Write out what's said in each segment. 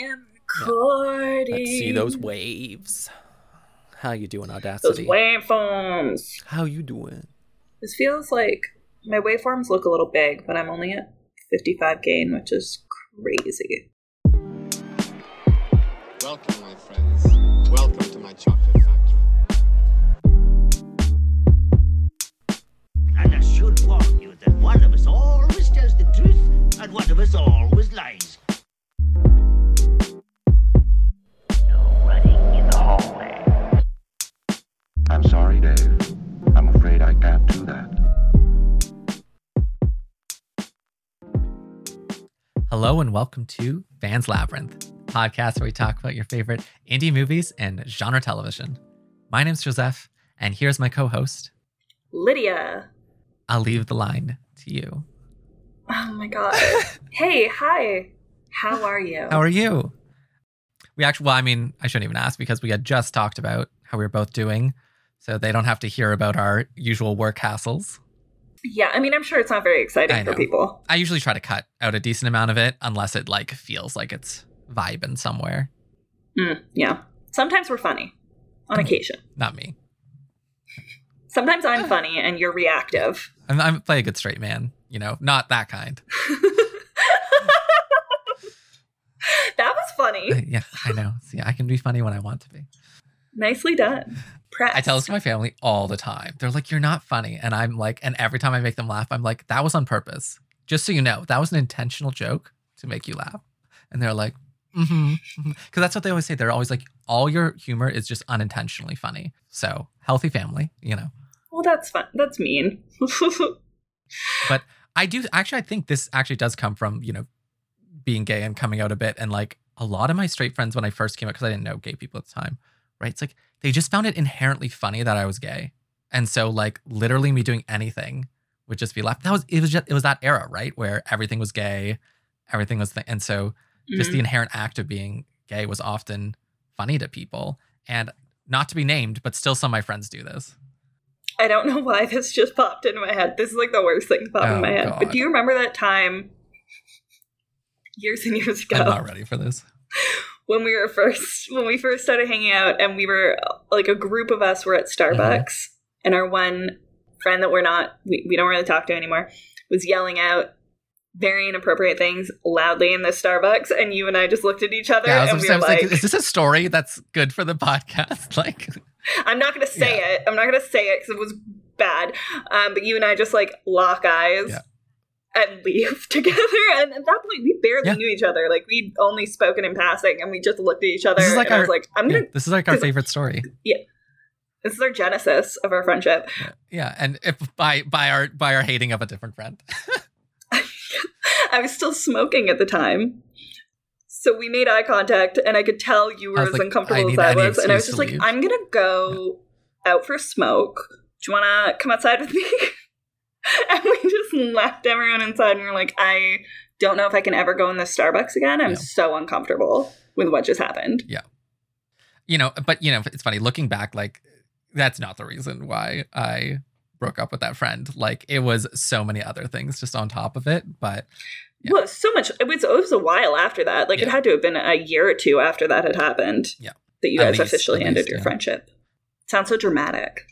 am recording. Let's see those waves. How you doing, Audacity? Those Audacity? waveforms. How you doing? This feels like my waveforms look a little big, but I'm only at 55 gain, which is crazy. Welcome, my friends. Welcome to my chocolate factory. And I should warn you that one of us always tells the truth and one of us always lies. I'm sorry, Dave. I'm afraid I can't do that. Hello and welcome to Fans Labyrinth, a podcast where we talk about your favorite indie movies and genre television. My name's Joseph, and here's my co-host. Lydia. I'll leave the line to you. Oh my god. hey, hi. How are you? How are you? We actually, well, I mean, I shouldn't even ask because we had just talked about how we were both doing, so they don't have to hear about our usual work hassles. yeah, I mean, I'm sure it's not very exciting for people. I usually try to cut out a decent amount of it unless it like feels like it's vibing somewhere. Mm, yeah. Sometimes we're funny. Mm. On occasion. Not me. Sometimes I'm funny and you're reactive. I'm, I'm play a good straight man, you know, not that kind. that was funny. yeah, I know. See, I can be funny when I want to be. Nicely done. I tell this to my family all the time. They're like, "You're not funny," and I'm like, and every time I make them laugh, I'm like, "That was on purpose." Just so you know, that was an intentional joke to make you laugh. And they're like, "Mm-hmm," because that's what they always say. They're always like, "All your humor is just unintentionally funny." So healthy family, you know. Well, that's fun. That's mean. But I do actually, I think this actually does come from you know being gay and coming out a bit, and like a lot of my straight friends when I first came out, because I didn't know gay people at the time, right? It's like they just found it inherently funny that I was gay, and so like literally me doing anything would just be laughed. That was it was just it was that era, right, where everything was gay, everything was, th- and so just Mhm. the inherent act of being gay was often funny to people, and not to be named, but still some of my friends do this. I don't know why this just popped into my head. This is like the worst thing to pop Oh, in my head. But do you remember that time years and years ago I'm not ready for this. When we were first when we first started hanging out and we were like a group of us were at Starbucks Mm-hmm. and our one friend that we're not we, we don't really talk to anymore was yelling out very inappropriate things loudly in the Starbucks and you and I just looked at each other Yeah, I was, and we I were like, like, is this a story that's good for the podcast? Like, I'm not gonna say it. I'm not gonna say it because it was bad. Um, but you and I just like lock eyes Yeah. And leave together. And at that point, we barely Yeah. knew each other. Like we'd only spoken in passing, and we just looked at each other. This is like and I was our- like, I'm yeah, gonna. this is like our favorite story. Yeah. This is our genesis of our friendship. Yeah, and if by by our by our hating of a different friend. I was still smoking at the time. So we made eye contact, and I could tell you were as like, I uncomfortable as I was. And I was just like, leave. I'm gonna go out for a smoke. Do you wanna come outside with me? and we just left everyone inside, and we're like, I don't know if I can ever go in this Starbucks again. I'm Yeah. so uncomfortable with what just happened. Yeah. You know, but you know, it's funny looking back. Like, that's not the reason why I broke up with that friend. Like, it was so many other things just on top of it. But Yeah. Well, so much. It was, it was a while after that. Like it had to have been a year or two after that had happened. Yeah. That you At guys least- officially ended least, your yeah. friendship. Sounds so dramatic.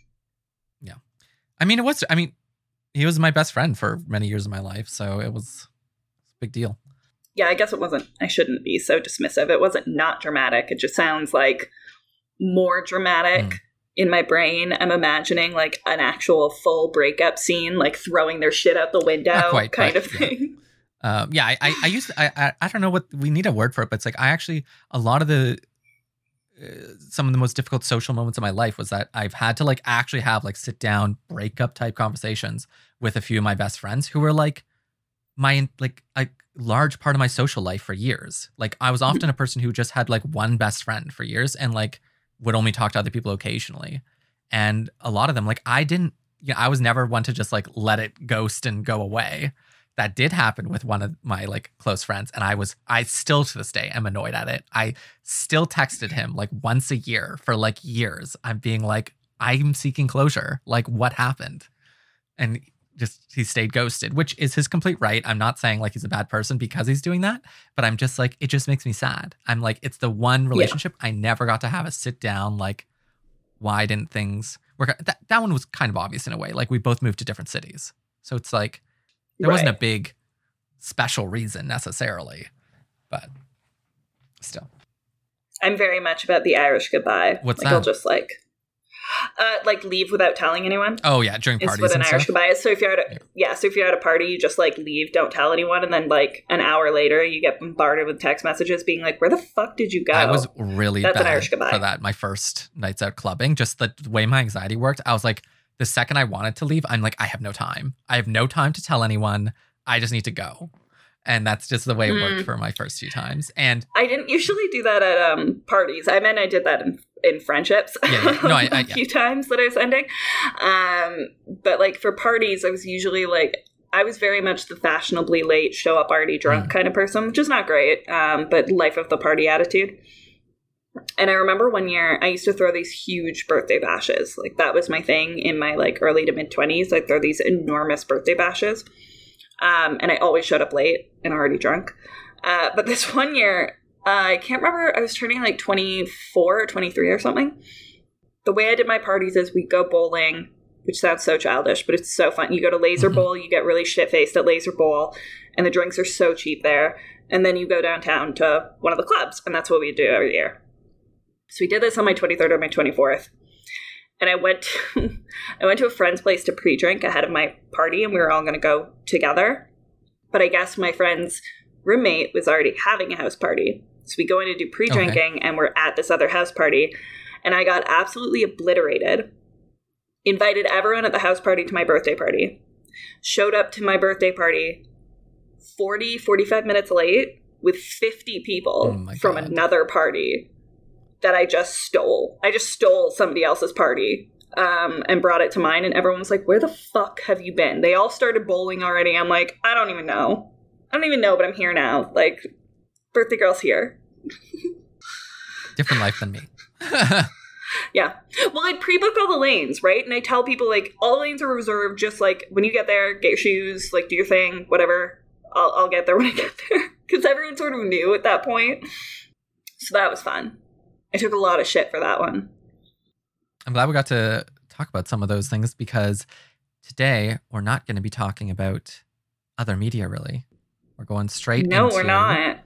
Yeah, I mean, it was. I mean, he was my best friend for many years of my life, so it was a big deal. yeah, I guess it wasn't. I shouldn't be so dismissive. It wasn't not dramatic. It just sounds like more dramatic Mm. in my brain. I'm imagining like an actual full breakup scene, like throwing their shit out the window, quite, kind but, of yeah. thing. Um, yeah, I, I, I used to, I, I, I don't know what we need a word for it, but it's like I actually a lot of the uh, some of the most difficult social moments of my life was that I've had to like actually have like sit down breakup type conversations with a few of my best friends who were like my like a large part of my social life for years. Like I was often a person who just had like one best friend for years and like would only talk to other people occasionally. And a lot of them like I didn't you know, I was never one to just like let it ghost and go away. That did happen with one of my like close friends and i was i still to this day am annoyed at it. I still texted him like once a year for like years. I'm being like i'm seeking closure. Like what happened? And just he stayed ghosted, which is his complete right. I'm not saying like he's a bad person because he's doing that, but I'm just like it just makes me sad. I'm like it's the one relationship I never got to have a sit down like why didn't things work out? That that one was kind of obvious in a way. Like we both moved to different cities. So it's like there wasn't a big special reason necessarily. But still. I'm very much about the Irish goodbye. What's like I'll just like uh like leave without telling anyone. Oh yeah, during parties what an Irish stuff. goodbye is. So if you're at a Yeah. yeah. so if you're at a party, you just like leave, don't tell anyone, and then like an hour later, you get bombarded with text messages being like, "Where the fuck did you go?" I was really That's an Irish goodbye. for that. My first nights out clubbing, just the way my anxiety worked, I was like, the second I wanted to leave, I'm like, I have no time. I have no time to tell anyone. I just need to go. And that's just the way it worked Mm. for my first few times. And I didn't usually do that at um parties. I mean, I did that in in friendships Yeah, yeah. No, I- I- a few times that I was ending. Um, but like for parties, I was usually like I was very much the fashionably late, show up already drunk Mm. kind of person, which is not great. Um, but life of the party attitude. And I remember one year I used to throw these huge birthday bashes. Like that was my thing in my like early to mid twenties. I'd throw these enormous birthday bashes. Um, and I always showed up late and already drunk. Uh, but this one year, uh, I can't remember, I was turning like 24 or 23 or something. The way I did my parties is we go bowling, which sounds so childish, but it's so fun. You go to Laser Mhm. Bowl, you get really shit faced at Laser Bowl, and the drinks are so cheap there. And then you go downtown to one of the clubs, and that's what we do every year. So we did this on my 23rd or my 24th. And I went I went to a friend's place to pre-drink ahead of my party and we were all going to go together. But I guess my friend's roommate was already having a house party. So we go in to do pre-drinking and we're at this other house party and I got absolutely obliterated. Invited everyone at the house party to my birthday party. Showed up to my birthday party 40 45 minutes late with 50 people Oh from God. another party that I just stole. I just stole somebody else's party um, and brought it to mine, and everyone was like, "Where the fuck have you been?" They all started bowling already. I'm like, I don't even know. I don't even know, but I'm here now. Like, birthday girl's here. different life than me. Yeah. Well, I'd pre-book all the lanes, right? And I tell people like all lanes are reserved. Just like when you get there, get your shoes, like do your thing, whatever. I'll, I'll get there when I get there because everyone sort of knew at that point. So that was fun. I took a lot of shit for that one. I'm glad we got to talk about some of those things because today we're not going to be talking about other media really. We're going straight no, into we're not.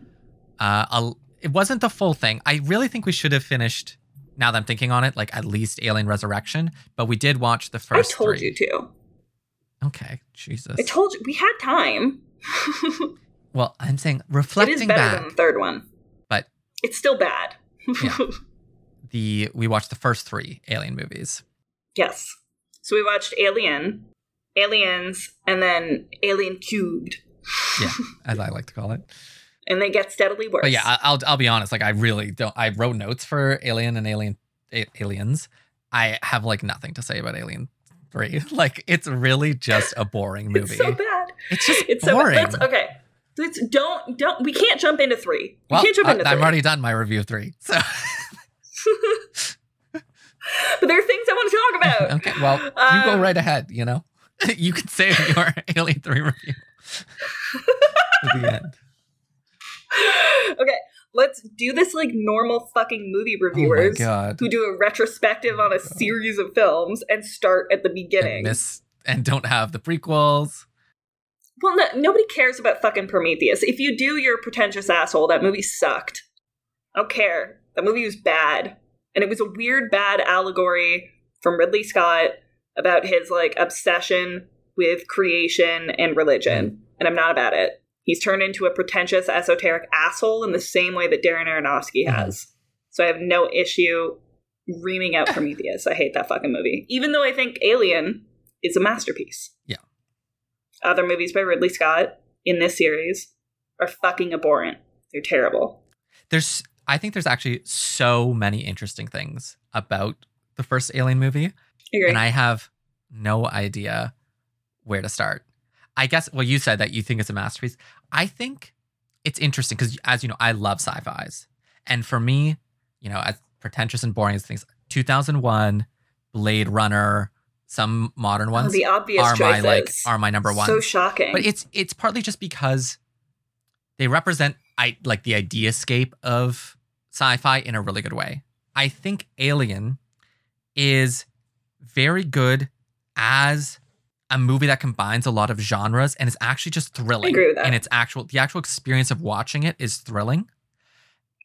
Uh, a, it wasn't the full thing. I really think we should have finished. Now that I'm thinking on it, like at least Alien Resurrection, but we did watch the first. I told three. you to. Okay, Jesus. I told you we had time. well, I'm saying it is reflecting better back, than the third one, but it's still bad. Yeah. the we watched the first three Alien movies. yes. So we watched Alien, Aliens, and then Alien Cubed, Yeah, as I like to call it. and they get steadily worse. But yeah, I'll I'll be honest. Like I really don't. I wrote notes for Alien and Alien A- Aliens. I have like nothing to say about Alien Three. Like it's really just a boring movie. it's so bad. It's just It's so boring. bad. That's okay. Let's don't don't. We can't jump into three. We well, can't jump I, into I'm 3 already done my review of three. So but there are things I want to talk about. okay, well, you go Um, right ahead. You know, you can say your Alien Three review at the end. okay, let's do this like normal fucking movie Oh reviewers god! who do a retrospective on a series of films and start at the beginning. And miss and don't have the prequels. Well, no, nobody cares about fucking Prometheus. If you do, you're a pretentious asshole. That movie sucked. I don't care. That movie was bad. And it was a weird, bad allegory from Ridley Scott about his like obsession with creation and religion. And I'm not about it. He's turned into a pretentious, esoteric asshole in the same way that Darren Aronofsky Mhm. has. So I have no issue reaming out Prometheus. I hate that fucking movie. Even though I think Alien is a masterpiece other movies by Ridley Scott in this series are fucking abhorrent. They're terrible. There's, I think there's actually so many interesting things about the first Alien movie. And I have no idea where to start. I guess well, you said that you think it's a masterpiece. I think it's interesting because, as you know, I love sci-fi's, and for me, you know, as pretentious and boring as things, 2001, Blade Runner, some modern Oh, ones the obvious are my choices. like are my number one. So shocking. but it's it's partly just because they represent I like the ideascape of sci-fi in a really good way. I think Alien is very good as a movie that combines a lot of genres and is actually just thrilling. agree with that. And it's actual the actual experience of watching it is thrilling.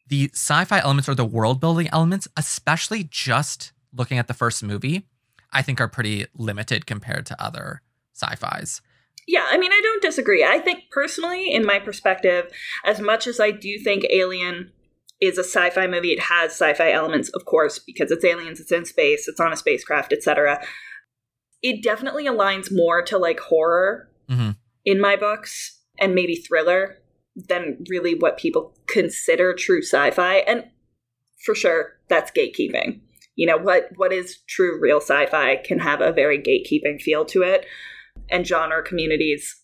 The sci-fi elements or the world building elements, especially just looking at the first movie, I think are pretty limited compared to other sci-fis. Yeah, I mean, I don't disagree. I think personally, in my perspective, as much as I do think Alien is a sci-fi movie, it has sci-fi elements, of course, because it's aliens, it's in space, it's on a spacecraft, etc. It definitely aligns more to like horror Mhm. in my books and maybe thriller than really what people consider true sci-fi. And for sure, that's gatekeeping. You know, what what is true real sci-fi can have a very gatekeeping feel to it and genre communities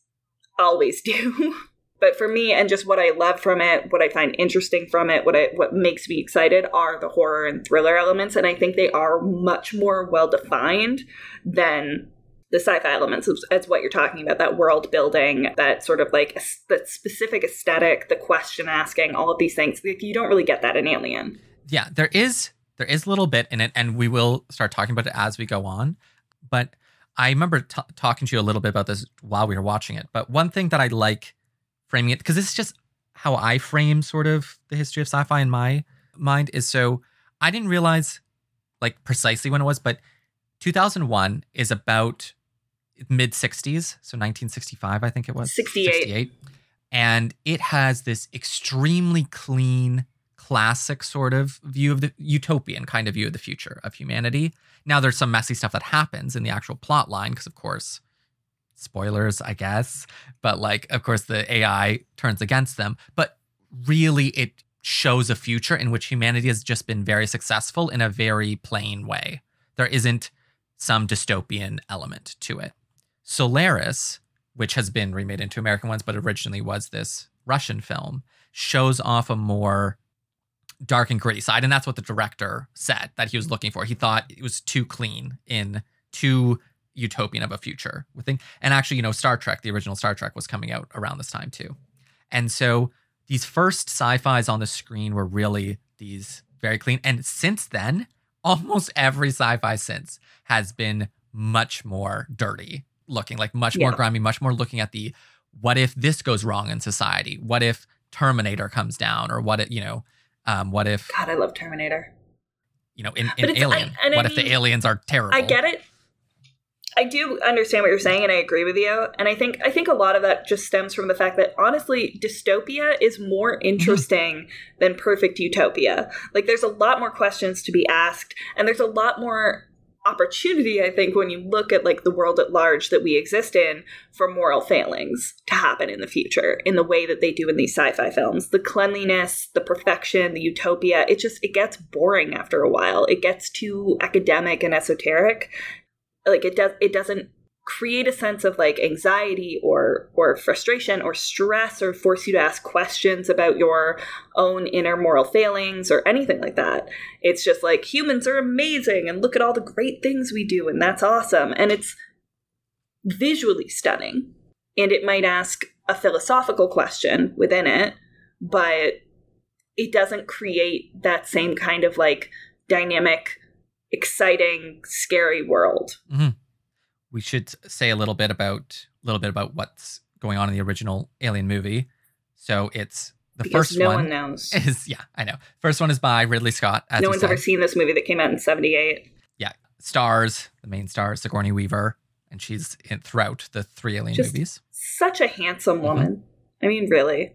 always do. but for me and just what I love from it, what I find interesting from it, what I what makes me excited are the horror and thriller elements and I think they are much more well defined than the sci-fi elements as, what you're talking about that world building that sort of like that specific aesthetic the question asking all of these things like, you don't really get that in alien yeah there is there is a little bit in it and we will start talking about it as we go on. But i remember t- talking to you a little bit about this while we were watching it. But one thing that i like framing it because this is just how i frame sort of the history of sci-fi in my mind is so i didn't realize like precisely when it was but 2001 is about mid 60s so 1965 i think it was. 68. and it has this extremely clean classic sort of view of the utopian kind of view of the future of humanity. Now there's some messy stuff that happens in the actual plot line because of course spoilers i guess. But like of course the ai turns against them. But really it shows a future in which humanity has just been very successful in a very plain way. There isn't some dystopian element to it. Solaris which has been remade into American ones, but originally was this Russian film, shows off a more dark and gritty side. And that's what the director said that he was looking for. He thought it was too clean in too utopian of a future thing. And actually, you know, Star Trek, the original Star Trek was coming out around this time too. And so these first sci-fis on the screen were really these very clean. And since then, almost every sci-fi since has been much more dirty looking, like much more grimy, much more looking at the what if this goes wrong in society? What if Terminator comes down? Or what if, you know, um, what if, god i love terminator you know, in, in Alien, I- and I what if the aliens are terrible? I get it. I do understand what you're saying, and I agree with you. And I think I think a lot of that just stems from the fact that honestly, dystopia is more interesting than perfect utopia. Like, there's a lot more questions to be asked, and there's a lot more opportunity. I think when you look at like the world at large that we exist in for moral failings to happen in the future in the way that they do in these sci-fi films the cleanliness the perfection the utopia it just it gets boring after a while it gets too academic and esoteric like it does it doesn't create a sense of like anxiety or or frustration or stress or force you to ask questions about your own inner moral failings or anything like that. It's just like humans are amazing and look at all the great things we do and that's awesome. And it's visually stunning. And it might ask a philosophical question within it but it doesn't create that same kind of like dynamic exciting scary world mm-hmm. We should say a little bit about a little bit about what's going on in the original Alien movie. So it's the because first no one, one knows is yeah, I know. First one is by Ridley Scott. As no one's said. ever seen this movie that came out in 78 Yeah, stars the main star Sigourney Weaver, and she's in throughout the three Alien Just- movies. such a handsome Mm-hmm. woman i mean really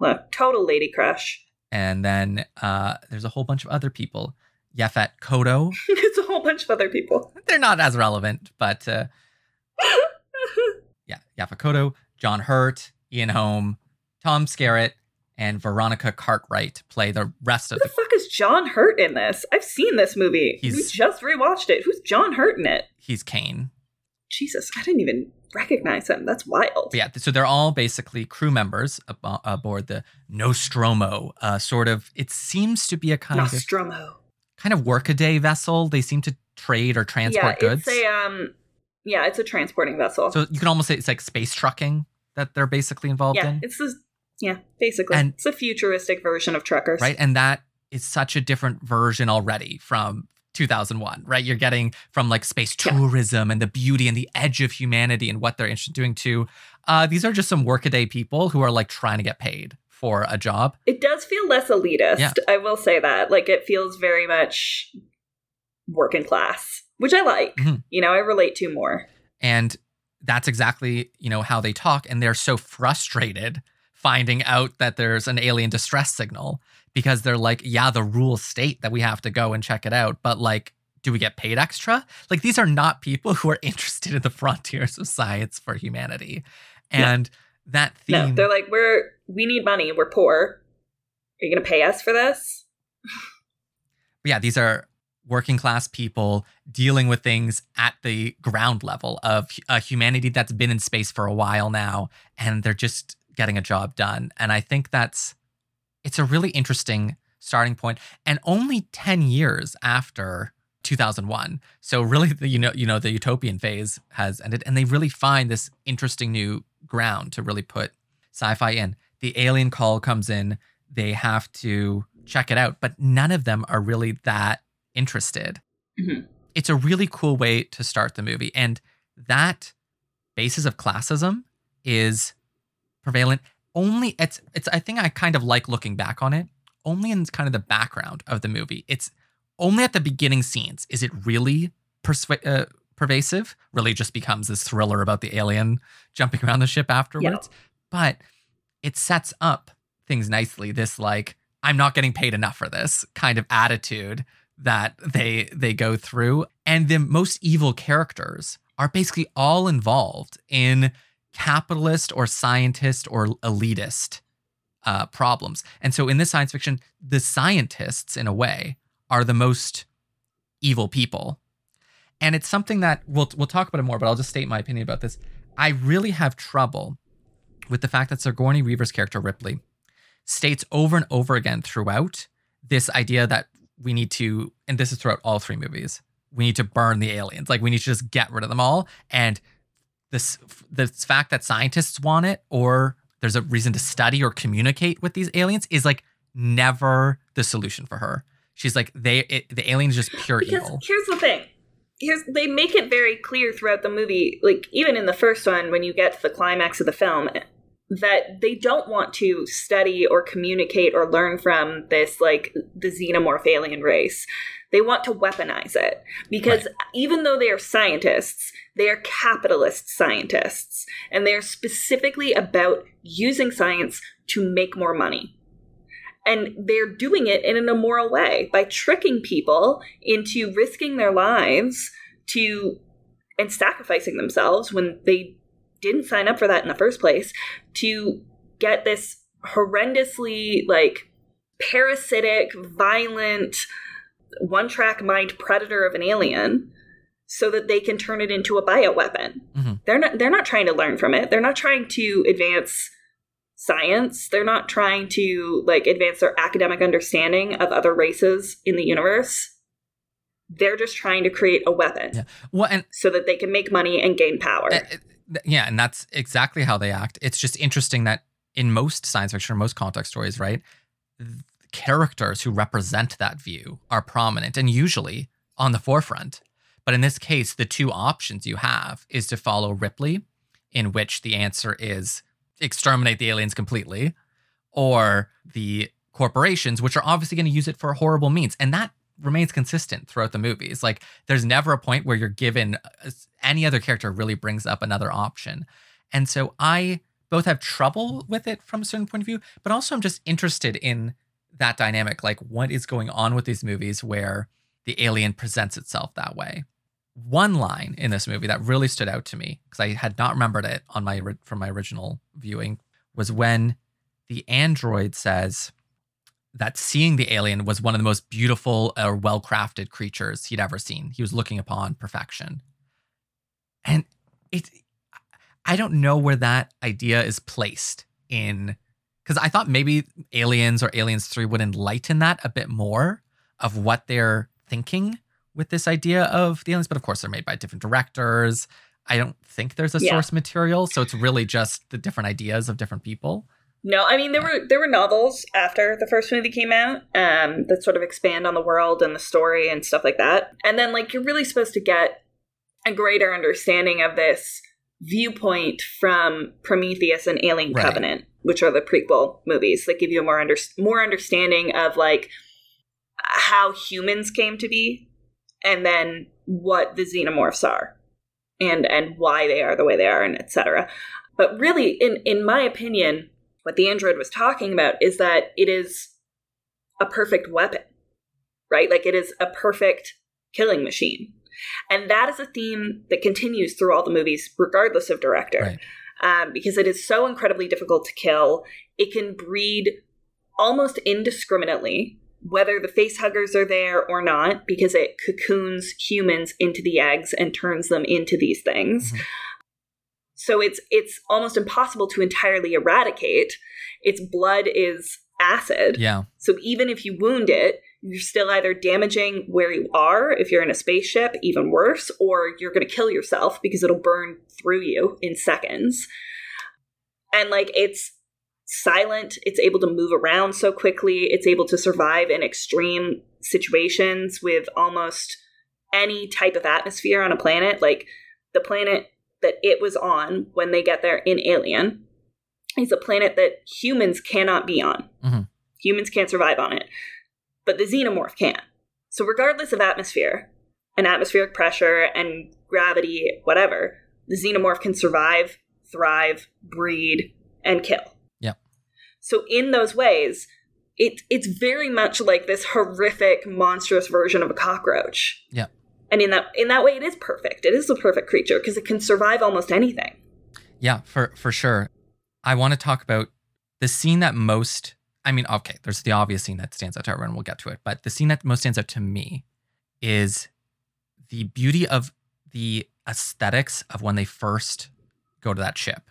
Look, total lady crush And then uh, there's a whole bunch of other people. Yaphet Kotto. it's a whole bunch of other people They're not as relevant, but uh, yeah, Yaphet Kotto, John Hurt, Ian Holm, Tom Skerritt, and Veronica Cartwright play the rest of Who the the. fuck is John Hurt in this? I've seen this movie. we He's- just rewatched it. Who's John Hurt in it? He's Kane. Jesus, I didn't even recognize him. That's wild. Yeah, so they're all basically crew members abo- aboard the Nostromo. Uh, sort of, it seems to be a kind of Nostromo. Kind of workaday vessel. They seem to trade or transport yeah, goods. it's a um Yeah, it's a transporting vessel. So you can almost say it's like space trucking that they're basically involved yeah, in. it's this. Yeah, basically, And- it's a futuristic version of truckers. right? And that is such a different version already from 2001, right? You're getting from like space Yeah. tourism and the beauty and the edge of humanity and what they're interested in doing to uh, these are just some workaday people who are like trying to get paid for a job. It does feel less elitist. Yeah. I will say that. Like it feels very much working class, which I like. Mhm. You know, I relate to more. And that's exactly, you know, how they talk. And they're so frustrated finding out that there's an alien distress signal because they're like, yeah, the rules state that we have to go and check it out. But like, do we get paid extra? Like, these are not people who are interested in the frontiers of science for humanity. Yeah. That No, they're like, we're we need money. We're poor. Are you gonna pay us for this? yeah, these are working class people dealing with things at the ground level of a humanity that's been in space for a while now and they're just getting a job done and i think that's it's a really interesting starting point and only 10 years after 2001 so really the, you know you know the utopian phase has ended and they really find this interesting new ground to really put sci-fi in. The alien call comes in they have to check it out but none of them are really that interested. Mhm. it's a really cool way to start the movie and that basis of classism is prevalent only it's it's i think i kind of like looking back on it only in kind of the background of the movie. It's only at the beginning scenes is it really persva- uh, pervasive really just becomes this thriller about the alien jumping around the ship afterwards. But it sets up things nicely this like i'm not getting paid enough for this kind of attitude that they they go through. And the most evil characters are basically all involved in capitalist or scientist or elitist uh, problems. And so in this science fiction the scientists in a way are the most evil people and it's something that we'll we'll talk about it more but i'll just state my opinion about this i really have trouble with the fact that sigourney weaver's character ripley states over and over again throughout this idea that we need to, and this is throughout all three movies, we need to burn the aliens. Like we need to just get rid of them all. And this the fact that scientists want it or there's a reason to study or communicate with these aliens is like never the solution for her. She's like they it, the aliens just pure Because evil. here's the thing. Here's they make it very clear throughout the movie, like even in the first one, when you get to the climax of the film, that they don't want to study or communicate or learn from this like the xenomorph alien race. They want to weaponize it because even though they are scientists, they are capitalist scientists, and they are specifically about using science to make more money. And they're doing it in an immoral way by tricking people into risking their lives to and sacrificing themselves when they didn't sign up for that in the first place to get this horrendously like parasitic, violent, one track mind predator of an alien so that they can turn it into a bioweapon. Mhm. They're not they're not trying to learn from it. They're not trying to advance science. They're not trying to like advance their academic understanding of other races in the universe. They're just trying to create a weapon Yeah. Well, and so that they can make money and gain power. Uh, yeah, and that's exactly how they act. It's just interesting that in most science fiction most context stories, right, characters who represent that view are prominent and usually on the forefront. But in this case, the two options you have is to follow Ripley, in which the answer is exterminate the aliens completely, or the corporations, which are obviously going to use it for horrible means. And that remains consistent throughout the movies. Like, there's never a point where you're given uh, any other character really brings up another option. And so I both have trouble with it from a certain point of view, but also I'm just interested in that dynamic. Like, what is going on with these movies where the alien presents itself that way? One line in this movie that really stood out to me because I had not remembered it on my from my original viewing was when the android says that seeing the alien was one of the most beautiful or well crafted creatures he'd ever seen. He was looking upon perfection. And it, I don't know where that idea is placed in, because I thought maybe Aliens or Aliens 3 would enlighten that a bit more of what they're thinking with this idea of the aliens. But of course, they're made by different directors. I don't think there's a Yeah. source material, so it's really just the different ideas of different people. No, I mean there were there were novels after the first movie came out um, that sort of expand on the world and the story and stuff like that. And then like you're really supposed to get a greater understanding of this viewpoint from Prometheus and Alien Right. Covenant, which are the prequel movies that give you a more under, more understanding of like how humans came to be and then what the xenomorphs are and and why they are the way they are and etc. But really in in my opinion what the android was talking about is that it is a perfect weapon, right? Like it is a perfect killing machine. And that is a theme that continues through all the movies, regardless of director, Right. um, because it is so incredibly difficult to kill. It can breed almost indiscriminately, whether the face huggers are there or not, because it cocoons humans into the eggs and turns them into these things. Mhm. So it's it's almost impossible to entirely eradicate. Its blood is acid. Yeah. So even if you wound it, you're still either damaging where you are if you're in a spaceship, even worse, or you're going to kill yourself because it'll burn through you in seconds. And like it's silent, it's able to move around so quickly, it's able to survive in extreme situations with almost any type of atmosphere on a planet. Like the planet that it was on when they get there in Alien is a planet that humans cannot be on. Mhm. Humans can't survive on it, but the xenomorph can. So, regardless of atmosphere and atmospheric pressure and gravity, whatever, the xenomorph can survive, thrive, breed, and kill. So, in those ways, it, it's very much like this horrific, monstrous version of a cockroach. Yeah. And in that in that way, it is perfect. It is the perfect creature because it can survive almost anything. Yeah, for for sure. I want to talk about the scene that most I mean, okay, there's the obvious scene that stands out to everyone, we'll get to it, but the scene that most stands out to me is the beauty of the aesthetics of when they first go to that ship.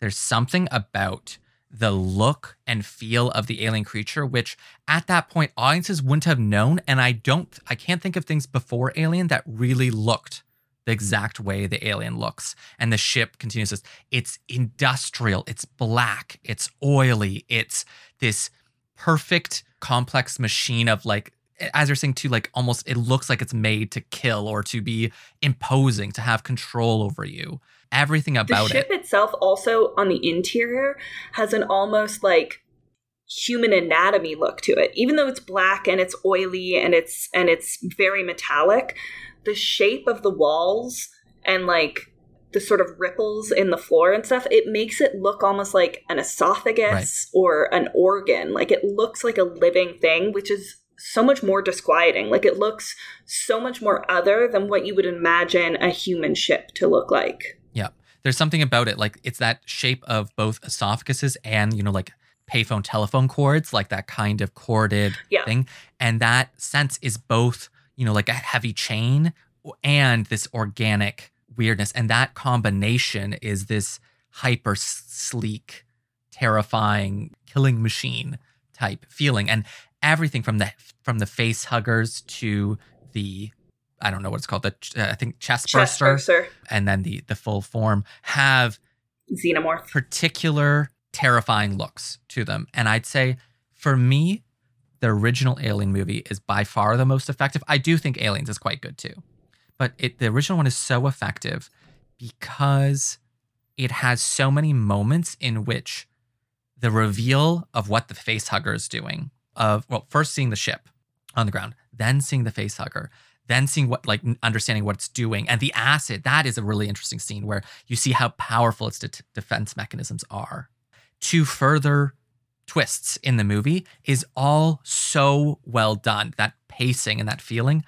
There's something about the look and feel of the alien creature, which at that point audiences wouldn't have known. And I don't, I can't think of things before Alien that really looked the exact way the alien looks. And the ship continues this. It's industrial, it's black, it's oily, it's this perfect complex machine of like, as you're saying too, like almost it looks like it's made to kill or to be imposing, to have control over you. Everything about it. The ship it. itself, also on the interior, has an almost like human anatomy look to it. Even though it's black and it's oily and it's and it's very metallic, the shape of the walls and like the sort of ripples in the floor and stuff, it makes it look almost like an esophagus or an organ. Like it looks like a living thing, which is so much more disquieting. Like it looks so much more other than what you would imagine a human ship to look like. There's something about it. Like it's that shape of both esophaguses and, you know, like payphone telephone cords, like that kind of corded Yeah. thing. And that sense is both, you know, like a heavy chain and this organic weirdness. And that combination is this hyper sleek, terrifying killing machine type feeling. And everything from the from the face huggers to the I don't know what it's called, the uh, I think chest Chest burster burster, and then the the full form have xenomorph. particular terrifying looks to them. And I'd say for me, the original Alien movie is by far the most effective. I do think Aliens is quite good too. But it the original one is so effective because it has so many moments in which the reveal of what the face hugger is doing of well first seeing the ship on the ground then seeing the face hugger then seeing what like understanding what it's doing and the acid that is a really interesting scene where you see how powerful its de- defense mechanisms are two further twists in the movie is all so well done that pacing and that feeling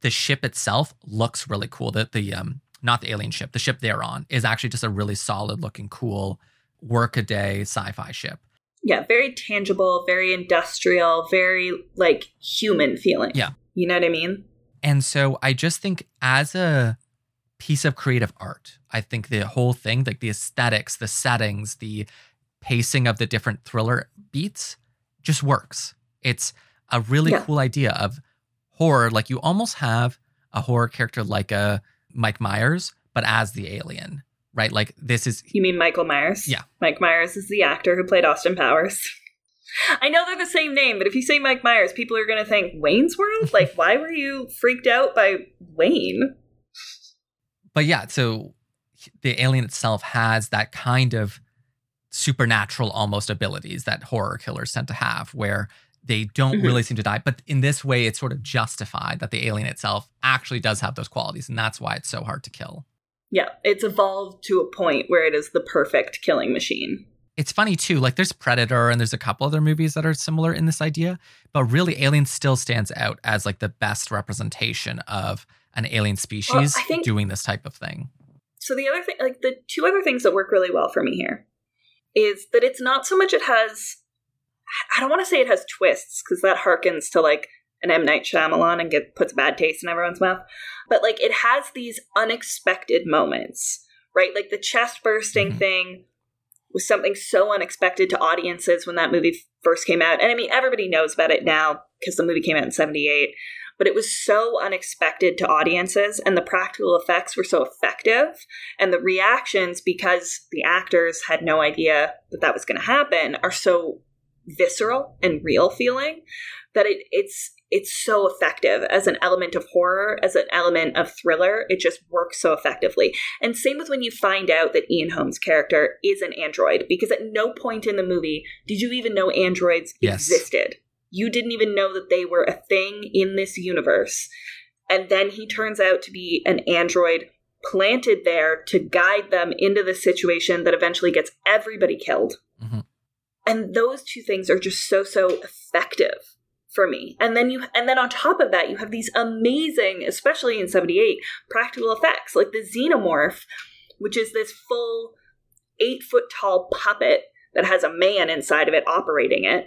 the ship itself looks really cool that the um not the alien ship the ship they're on is actually just a really solid looking cool workaday sci-fi ship Yeah, very tangible, very industrial, very like human feeling. Yeah. You know what I mean? And so I just think as a piece of creative art, I think the whole thing, like the aesthetics, the settings, the pacing of the different thriller beats just works. It's a really Yeah. cool idea of horror. Like you almost have a horror character like a Mike Myers, but as the alien, right? Like this is You mean Michael Myers? Yeah. Mike Myers is the actor who played Austin Powers. I know they're the same name, but if you say Mike Myers, people are going to think Wayne's World? Like, why were you freaked out by Wayne? but yeah, so the alien itself has that kind of supernatural almost abilities that horror killers tend to have, where they don't Mhm. really seem to die. But in this way, it's sort of justified that the alien itself actually does have those qualities, and that's why it's so hard to kill. Yeah, it's evolved to a point where it is the perfect killing machine. It's funny too, like there's Predator and there's a couple other movies that are similar in this idea, but really Alien still stands out as like the best representation of an alien species I think- doing this type of thing. So the other thing, like the two other things that work really well for me here, is that it's not so much it has. I don't want to say it has twists because that harkens to like an M Night Shyamalan and get puts bad taste in everyone's mouth. But like it has these unexpected moments, right? Like the chest bursting Mhm. thing was something so unexpected to audiences when that movie first came out. And I mean, everybody knows about it now because the movie came out in '78 but it was so unexpected to audiences and the practical effects were so effective and the reactions because the actors had no idea that that was going to happen are so visceral and real feeling that it, it's it's so effective as an element of horror as an element of thriller it just works so effectively and same with when you find out that ian Holm's character is an android because at no point in the movie did you even know androids Yes. existed you didn't even know that they were a thing in this universe. And then he turns out to be an android planted there to guide them into the situation that eventually gets everybody killed. Mhm. And those two things are just so so effective for me. And then you and then on top of that you have these amazing, especially in 78, practical effects like the xenomorph, which is this full 8 foot tall puppet that has a man inside of it operating it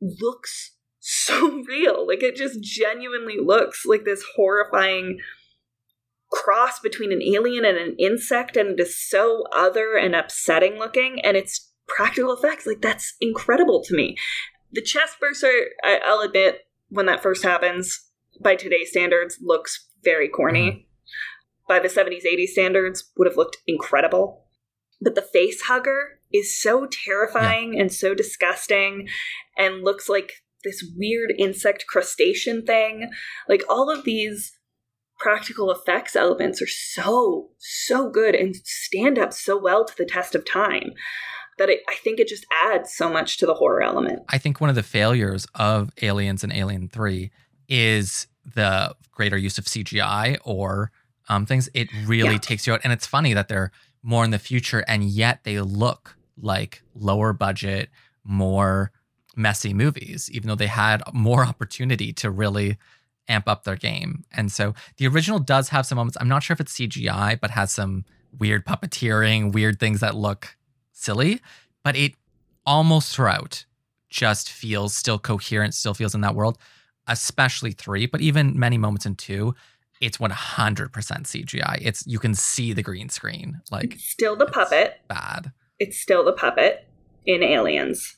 looks so real. Like it just genuinely looks like this horrifying cross between an alien and an insect, and it is so other and upsetting looking. And it's practical effects. Like that's incredible to me. The chest burster, I, I'll admit, when that first happens, by today's standards, looks very corny. Mm-hmm. By the 70s, 80s standards, would have looked incredible. But the face hugger is so terrifying and so disgusting and looks like this weird insect crustacean thing. Like all of these practical effects elements are so, so good and stand up so well to the test of time that it, I think it just adds so much to the horror element. I think one of the failures of Aliens and Alien 3 is the greater use of CGI or um, things. It really Yeah. takes you out. And it's funny that they're more in the future and yet they look like lower budget, more messy movies, even though they had more opportunity to really amp up their game. And so the original does have some moments. I'm not sure if it's CGI, but has some weird puppeteering, weird things that look silly, but it almost throughout just feels still coherent, still feels in that world, especially three, but even many moments in two, it's 100% CGI. It's you can see the green screen, like It's still the puppet. bad. It's still the puppet in Aliens.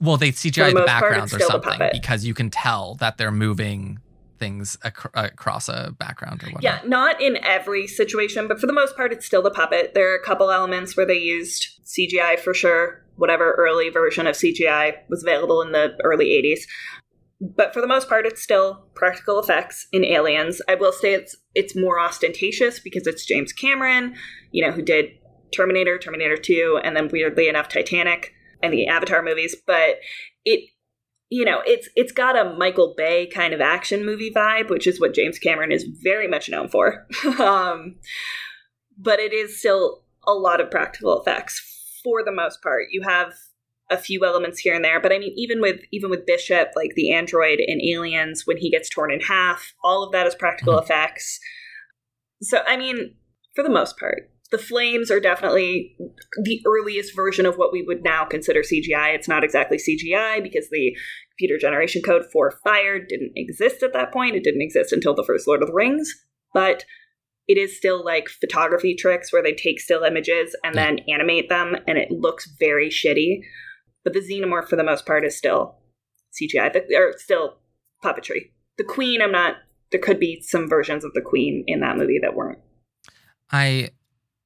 Well, they CGI the part, backgrounds it's or the something because you can tell that they're moving things ac- across a background or whatever. Yeah, not in every situation, but for the most part, it's still the puppet. There are a couple elements where they used CGI for sure, whatever early version of CGI was available in the early 80s. But for the most part, it's still practical effects in Aliens. I will say it's it's more ostentatious because it's James Cameron, you know, who did Terminator, Terminator 2, and then weirdly enough, Titanic and the Avatar movies. But it you know, it's it's got a Michael Bay kind of action movie vibe, which is what James Cameron is very much known for. um, but it is still a lot of practical effects for the most part. You have a few elements here and there, but I mean, even with even with Bishop, like the android in Aliens, when he gets torn in half, all of that is practical Mhm. effects. So I mean, for the most part, the flames are definitely the earliest version of what we would now consider CGI. It's not exactly CGI because the computer generation code for fire didn't exist at that point. It didn't exist until the first Lord of the Rings, but it is still like photography tricks where they take still images and then animate them and it looks very shitty. But the xenomorph for the most part is still CGI, or still puppetry. The queen, I'm not there could be some versions of the queen in that movie that weren't. I,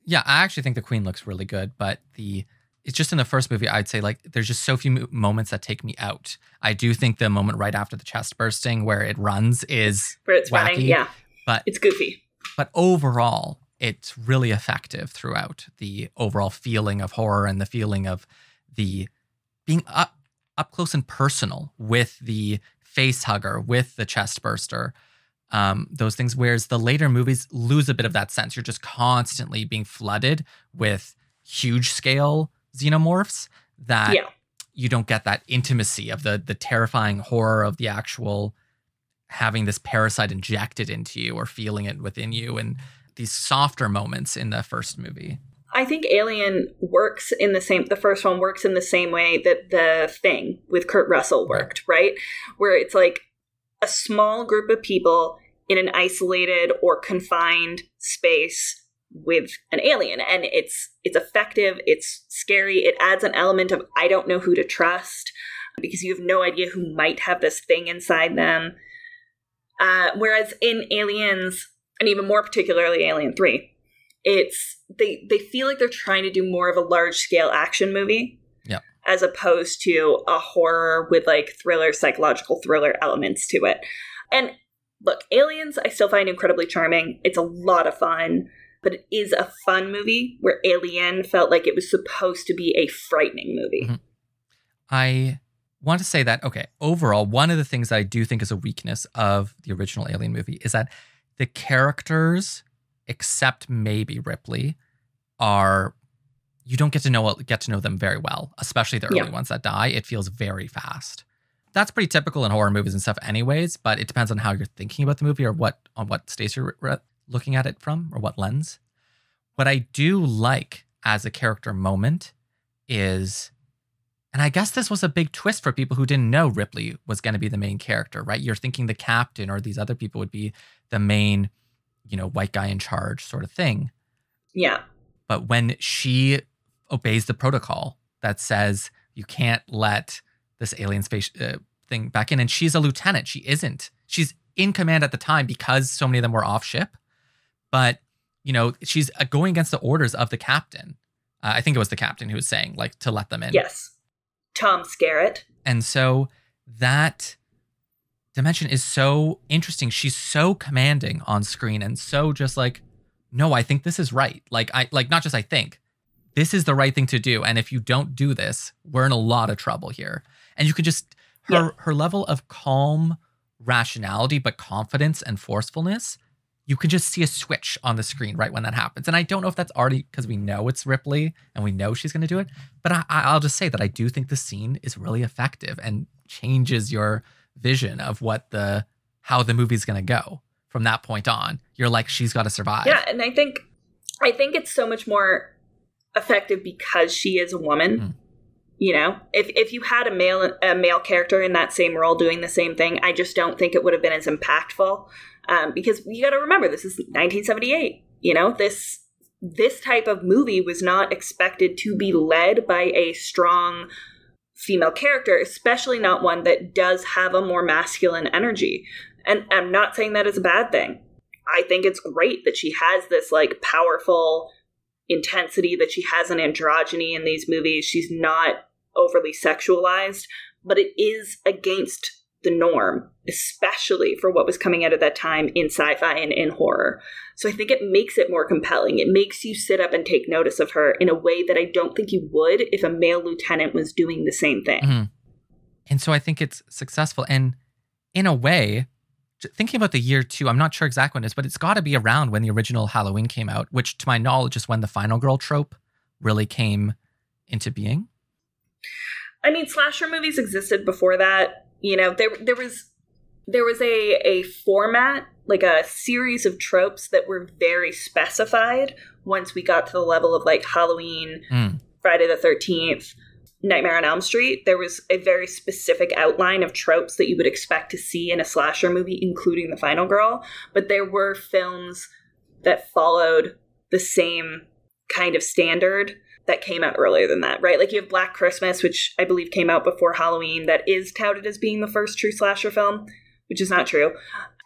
yeah, I actually think the Queen looks really good, but the it's just in the first movie. I'd say like there's just so few moments that take me out. I do think the moment right after the chest bursting where it runs is, Where it's running, yeah, but it's goofy. but overall it's really effective throughout the overall feeling of horror and the feeling of the being up up close and personal with the face hugger with the chest burster um, those things whereas the later movies lose a bit of that sense you're just constantly being flooded with huge scale xenomorphs that yeah, you don't get that intimacy of the the terrifying horror of the actual having this parasite injected into you or feeling it within you and these softer moments in the first movie. I think Alien works in the same. The first one works in the same way that the Thing with Kurt Russell worked, right? Where it's like a small group of people in an isolated or confined space with an alien. And it's it's effective it's scary it adds an element of i don't know who to trust because you have no idea who might have this thing inside them. Uh, whereas in aliens and even more particularly alien 3 it's they they feel like they're trying to do more of a large scale action movie Yeah. as opposed to a horror with like thriller psychological thriller elements to it and look aliens i still find incredibly charming it's a lot of fun but it is a fun movie where alien felt like it was supposed to be a frightening movie Mhm. I want to say that, okay, overall, one of the things that I do think is a weakness of the original Alien movie is that the characters, except maybe Ripley, are you don't get to know get to know them very well, especially the early Yeah. ones that die. It feels very fast. That's pretty typical in horror movies and stuff, anyways. But it depends on how you're thinking about the movie or what on what stage you're re- looking at it from or what lens. What I do like as a character moment is and I guess this was a big twist for people who didn't know Ripley was going to be the main character, right? You're thinking the captain or these other people would be the main, you know, white guy in charge sort of thing. yeah But when she obeys the protocol that says you can't let this alien space uh, thing back in, and she's a lieutenant, she isn't. She's in command at the time because so many of them were off ship. But, you know, she's uh, going against the orders of the captain. Uh, I think it was the captain who was saying, like, to let them in. yes tom skerritt And so that dimension is so interesting. She's so commanding on screen and so just like, no, I think this is right. Like I like not just I think. This is the right thing to do. And if you don't do this, we're in a lot of trouble here. And you could just her Yeah. her level of calm rationality but confidence and forcefulness you can just see a switch on the screen right when that happens. And I don't know if that's already because we know it's Ripley and we know she's going to do it. But I, I- I'll just say that I do think the scene is really effective and changes your vision of what the how the movie's going to go from that point on. You're like, she's got to survive. Yeah, and I think I think it's so much more effective because she is a woman. Mm. You know, if if you had a male a male character in that same role doing the same thing, I just don't think it would have been as impactful. Um, because you got to remember, this is 1978. You know, this this type of movie was not expected to be led by a strong female character, especially not one that does have a more masculine energy. And I'm not saying that is a bad thing. I think it's great that she has this like powerful intensity, that she has an androgyny in these movies. She's not overly sexualized, but it is against the norm, especially for what was coming out at that time in sci fi and in horror. So I think it makes it more compelling. It makes you sit up and take notice of her in a way that I don't think you would if a male lieutenant was doing the same thing. Mhm. And so I think it's successful. And in a way, thinking about the year too, I'm not sure exactly when it is, but it's got to be around when the original Halloween came out, which to my knowledge is when the final girl trope really came into being. I mean, slasher movies existed before that. You know, there there was there was a a format, like a series of tropes that were very specified once we got to the level of like Halloween, Mm. Friday the 13th, Nightmare on Elm Street. There was a very specific outline of tropes that you would expect to see in a slasher movie, including The Final Girl. But there were films that followed the same kind of standard that came out earlier than that, right? Like you have Black Christmas, which I believe came out before Halloween, that is touted as being the first true slasher film, which is not true.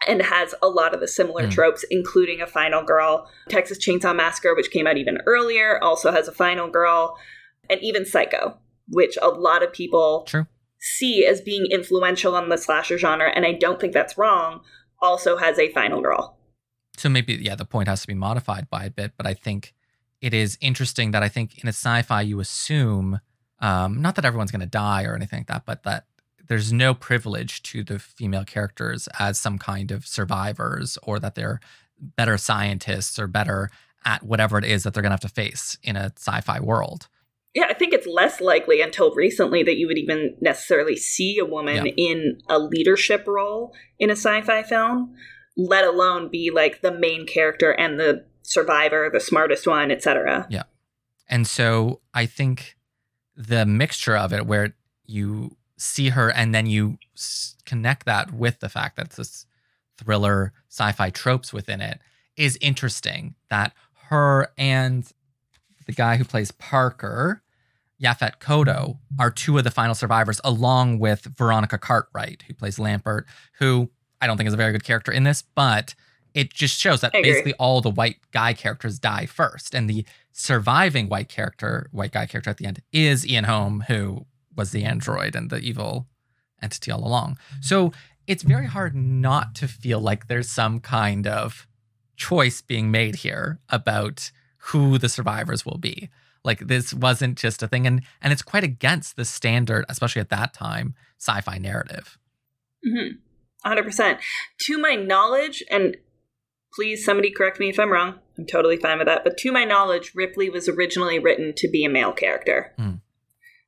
and has a lot of the similar Mm. tropes, including a final girl. Texas Chainsaw Massacre, which came out even earlier, also has a final girl, and even Psycho, which a lot of people True. see as being influential on the slasher genre, and I don't think that's wrong, also has a final girl. So maybe yeah, the point has to be modified by a bit, but I think it is interesting that I think in a sci-fi you assume um, not that everyone's going to die or anything like that, but that there's no privilege to the female characters as some kind of survivors or that they're better scientists or better at whatever it is that they're going to have to face in a sci-fi world. Yeah, I think it's less likely until recently that you would even necessarily see a woman Yeah. in a leadership role in a sci fi film, let alone be like the main character and the survivor, the smartest one, etc. Yeah. And so I think the mixture of it, where you see her and then you s- connect that with the fact that it's this thriller sci fi tropes within it, is interesting. That her and the guy who plays Parker, Yaphet Kotto, are two of the final survivors, along with Veronica Cartwright, who plays Lambert, who I don't think is a very good character in this, but it just shows that basically all the white guy characters die first. And the surviving white character, white guy character at the end, is Ian Holm, who was the android and the evil entity all along. Mm-hmm. So it's very hard not to feel like there's some kind of choice being made here about who the survivors will be. Like this wasn't just a thing, and and it's quite against the standard, especially at that time, sci-fi narrative. Mm-hmm. 100%. To my knowledge, and please somebody correct me if I'm wrong, I'm totally fine with that, but to my knowledge, Ripley was originally written to be a male character. Hmm.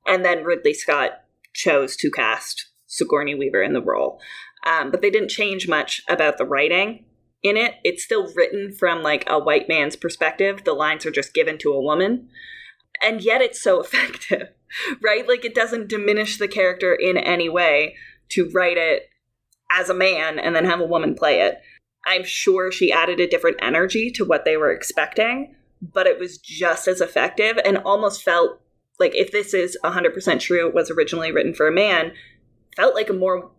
And then Ridley Scott chose to cast Sigourney Weaver in the role. Um, but they didn't change much about the writing in it. It's still written from like a white man's perspective. The lines are just given to a woman. And yet it's so effective, right? Like it doesn't diminish the character in any way to write it as a man and then have a woman play it. I'm sure she added a different energy to what they were expecting, but it was just as effective and almost felt like if this is 100% true, it was originally written for a man, felt like a more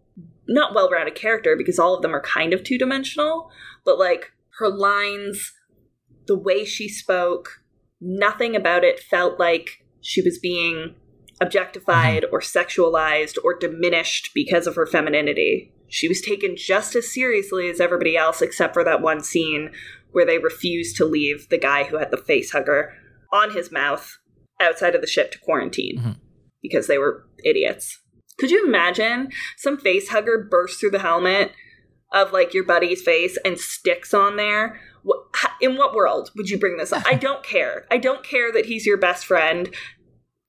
not well rounded character because all of them are kind of two dimensional, but like her lines, the way she spoke, nothing about it felt like she was being objectified or sexualized or diminished because of her femininity. She was taken just as seriously as everybody else, except for that one scene where they refused to leave the guy who had the face hugger on his mouth outside of the ship to quarantine Mhm. because they were idiots. Could you imagine some face hugger bursts through the helmet of like your buddy's face and sticks on there? What, in what world would you bring this up? I don't care. I don't care that he's your best friend.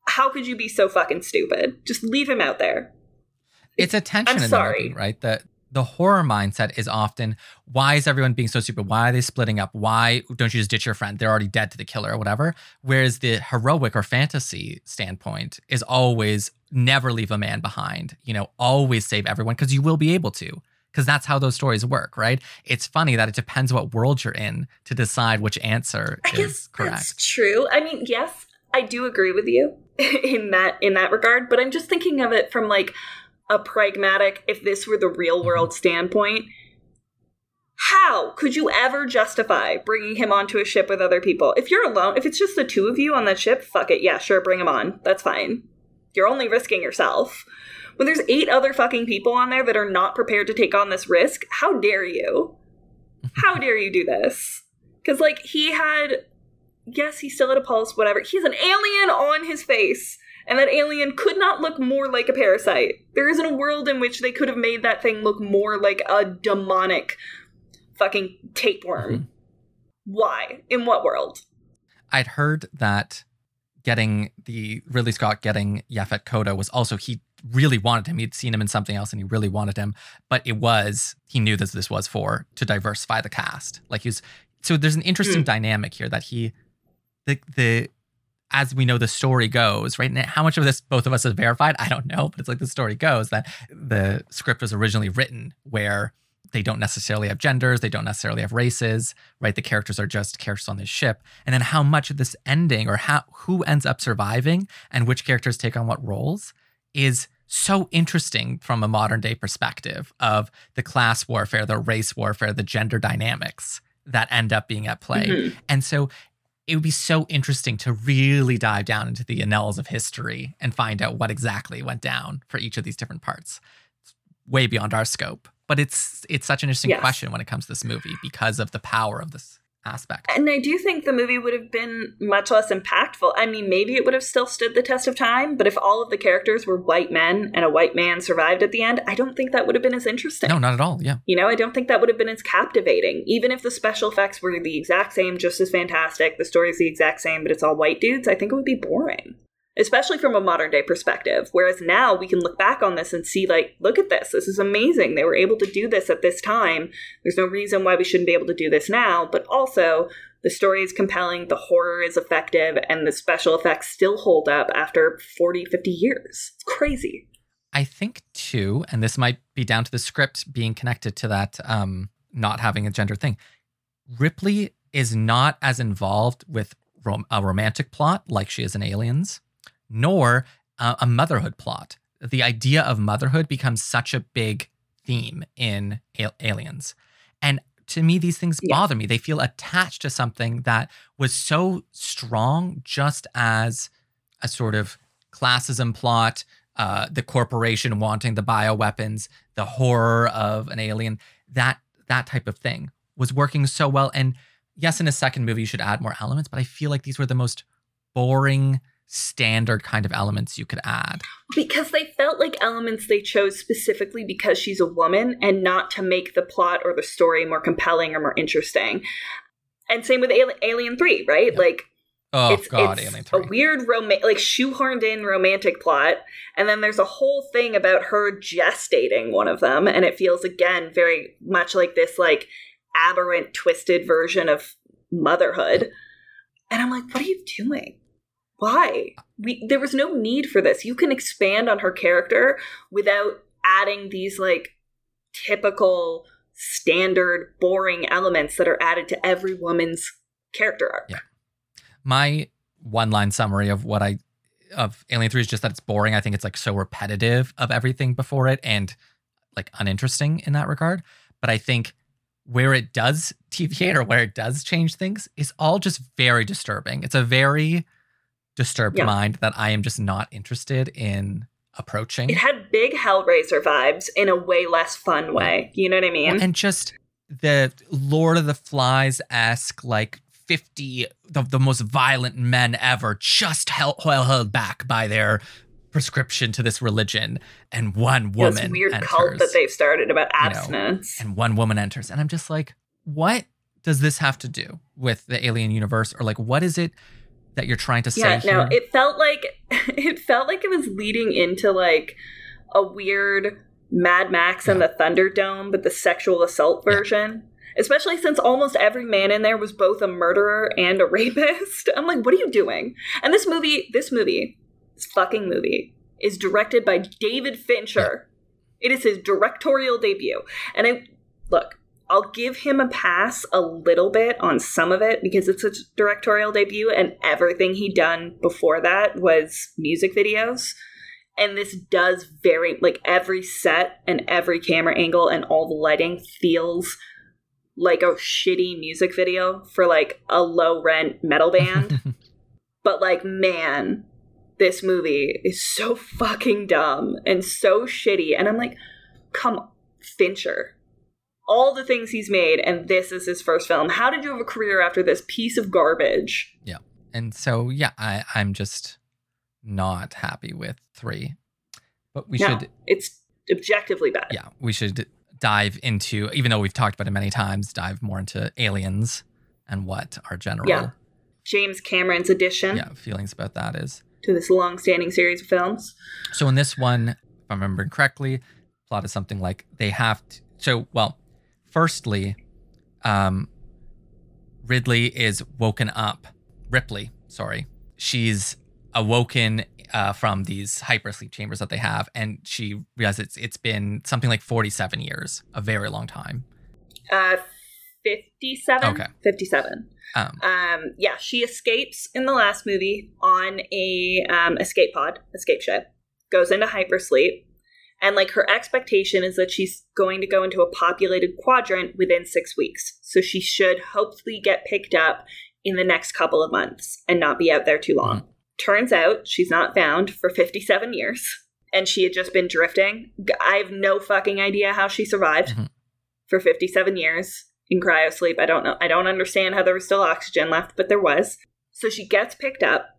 How could you be so fucking stupid? Just leave him out there. It's a tension I'm in sorry. the movie, right? The the horror mindset is often why is everyone being so stupid? Why are they splitting up? Why don't you just ditch your friend? They're already dead to the killer or whatever. Whereas the heroic or fantasy standpoint is always never leave a man behind. You know, always save everyone because you will be able to. Because that's how those stories work, right? It's funny that it depends what world you're in to decide which answer I is guess correct. that's true. I mean, yes, I do agree with you in that in that regard, but I'm just thinking of it from like a pragmatic if this were the real Mm-hmm. world standpoint. How could you ever justify bringing him onto a ship with other people? If you're alone, if it's just the two of you on that ship, fuck it. Yeah, sure, bring him on. That's fine. You're only risking yourself. When there's eight other fucking people on there that are not prepared to take on this risk, how dare you? How dare you do this? Because, like, he had, yes, he still had a pulse, whatever. He has an alien on his face, and that alien could not look more like a parasite. There isn't a world in which they could have made that thing look more like a demonic fucking tapeworm. Mhm. Why? In what world? I'd heard that getting the Ridley Scott getting Yaphet Kotto was also he really wanted him. He'd seen him in something else and he really wanted him, but it was he knew that this was for to diversify the cast. Like he was so there's an interesting Hmm. dynamic here that he the the as we know the story goes, right? now how much of this both of us have verified, I don't know, but it's like the story goes that the script was originally written where they don't necessarily have genders, they don't necessarily have races, right? The characters are just characters on this ship. And then how much of this ending or how who ends up surviving and which characters take on what roles is so interesting from a modern day perspective of the class warfare, the race warfare, the gender dynamics that end up being at play. Mhm. And so it would be so interesting to really dive down into the annals of history and find out what exactly went down for each of these different parts. It's way beyond our scope, but it's it's such an interesting Yes. question when it comes to this movie because of the power of this aspect. And I do think the movie would have been much less impactful. I mean, maybe it would have still stood the test of time, but if all of the characters were white men and a white man survived at the end, I don't think that would have been as interesting. No, not at all. Yeah. You know, I don't think that would have been as captivating. Even if the special effects were the exact same, just as fantastic, the story's the exact same, but it's all white dudes, I think it would be boring. Especially from a modern day perspective. Whereas now we can look back on this and see, like, look at this. This is amazing. They were able to do this at this time. There's no reason why we shouldn't be able to do this now. But also, the story is compelling, the horror is effective, and the special effects still hold up after 40, 50 years. It's crazy. I think too, and this might be down to the script being connected to that um, not having a gender thing. Ripley is not as involved with rom- a romantic plot like she is in Aliens, nor uh, a motherhood plot. The idea of motherhood becomes such a big theme in Al- Aliens, and to me, these things Yeah. bother me. They feel attached to something that was so strong, just as a sort of classism plot, uh, the corporation wanting the bioweapons, the horror of an alien, that that type of thing was working so well. And yes, in a second movie, you should add more elements, but I feel like these were the most boring, standard kind of elements you could add. because they felt like elements they chose specifically because she's a woman and not to make the plot or the story more compelling or more interesting. And same with Ali- Alien 3, right? Yeah. Like Oh it's, God, it's Alien a weird rom- like shoehorned in romantic plot and then there's a whole thing about her gestating one of them and it feels again very much like this like aberrant twisted version of motherhood and i'm like what are you doing why we there was no need for this you can expand on her character without adding these like typical standard boring elements that are added to every woman's character arc Yeah. my one line summary of what I of Alien 3 is just that it's boring. I think it's like so repetitive of everything before it and like uninteresting in that regard. But I think where it does deviate or where it does change things is all just very disturbing. It's a very disturbed Yeah. mind that I am just not interested in approaching. It had big Hellraiser vibes in a way less fun way. You know what I mean? And just the Lord of the Flies esque, like 50, the, the most violent men ever, just held, held back by their prescription to this religion. And one woman this weird enters, cult that they've started about you know, abstinence. and one woman enters. And I'm just like, what does this have to do with the alien universe? Or like, what is it that you're trying to say yeah, no, here? it felt like it felt like it was leading into like a weird Mad Max and the Thunderdome, but the sexual assault Yeah. version. Especially since almost every man in there was both a murderer and a rapist. I'm like, what are you doing? And this movie, this movie, this fucking movie, is directed by David Fincher. It is his directorial debut. And I look, I'll give him a pass a little bit on some of it because it's a directorial debut and everything he'd done before that was music videos. And this does very like every set and every camera angle and all the lighting feels like a shitty music video for like a low rent metal band. but like man, this movie is so fucking dumb and so shitty. And I'm like, come on, Fincher. All the things he's made, and this is his first film. How did you have a career after this piece of garbage? Yeah. And so, yeah, I, I'm just not happy with three. But we No, should It's objectively bad. yeah, we should dive into, even though we've talked about it many times, dive more into aliens and what our general Yeah. James Cameron's addition yeah, feelings about that is. to this long-standing series of films. So in this one, if I'm remembering correctly, plot is something like they have to. So well, firstly, um, Ridley is woken up. Ripley, sorry, she's awoken uh, from these hypersleep chambers that they have, and she realizes it's it's been something like 47 years, a very long time. Uh, 57? Okay. 57. Um, Um, yeah, she escapes in the last movie on a um, escape pod, escape ship, goes into hypersleep. And like her expectation is that she's going to go into a populated quadrant within six weeks. So she should hopefully get picked up in the next couple of months and not be out there too long. Turns out she's not found for 57 years and she had just been drifting. I have no fucking idea how she survived Mhm. for 57 years in cryosleep. I don't know. I don't understand how there was still oxygen left, but there was. So she gets picked up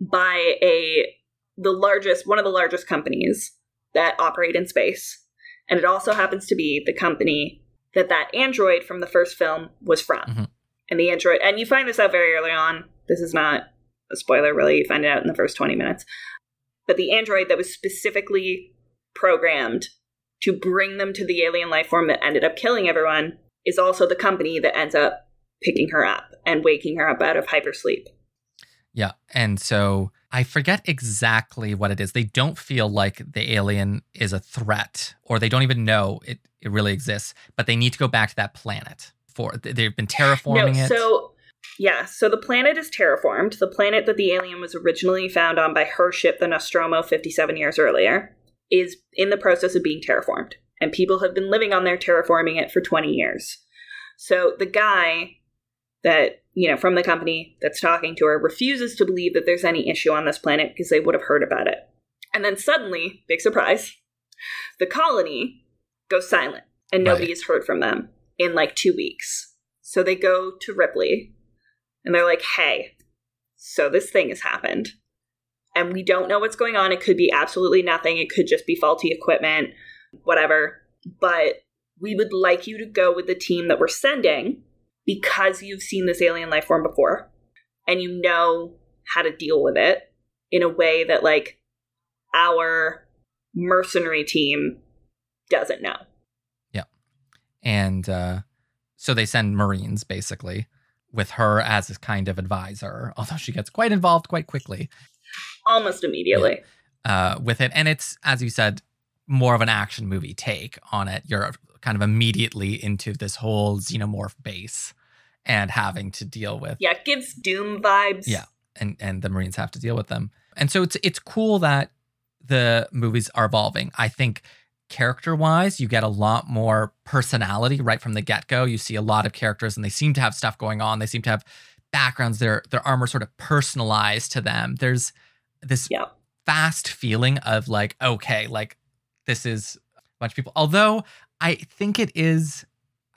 by a the largest one of the largest companies that operate in space. And it also happens to be the company that that android from the first film was from. Mhm. And the android and you find this out very early on. This is not a spoiler really. You find it out in the first 20 minutes. But the android that was specifically programmed to bring them to the alien life form that ended up killing everyone is also the company that ends up picking her up and waking her up out of hypersleep. Yeah. And so I forget exactly what it is. They don't feel like the alien is a threat or they don't even know it, it really exists, but they need to go back to that planet for they've been terraforming no, it. so yeah, so the planet is terraformed. The planet that the alien was originally found on by her ship, the Nostromo, 57 years earlier, is in the process of being terraformed. And people have been living on there terraforming it for 20 years. So the guy that, you know, from the company that's talking to her refuses to believe that there's any issue on this planet because they would have heard about it. And then suddenly, big surprise, the colony goes silent and nobody Right. has heard from them in like two weeks. So they go to Ripley and they're like, hey, so this thing has happened. And we don't know what's going on. It could be absolutely nothing. It could just be faulty equipment, whatever. But we would like you to go with the team that we're sending because you've seen this alien life form before and you know how to deal with it in a way that, like, our mercenary team doesn't know. Yeah. And uh, so they send Marines basically with her as a kind of advisor, although she gets quite involved quite quickly Almost immediately. uh, with it. And it's, as you said, more of an action movie take on it. You're kind of immediately into this whole xenomorph base and having to deal with Yeah, it gives Doom vibes. Yeah. and and the Marines have to deal with them. And so it's it's cool that the movies are evolving. I think character wise, you get a lot more personality right from the get go. You see a lot of characters, and they seem to have stuff going on. They seem to have backgrounds. Their their armor sort of personalized to them. There's this fast feeling of like okay, like this is a bunch of people. Although I think it is,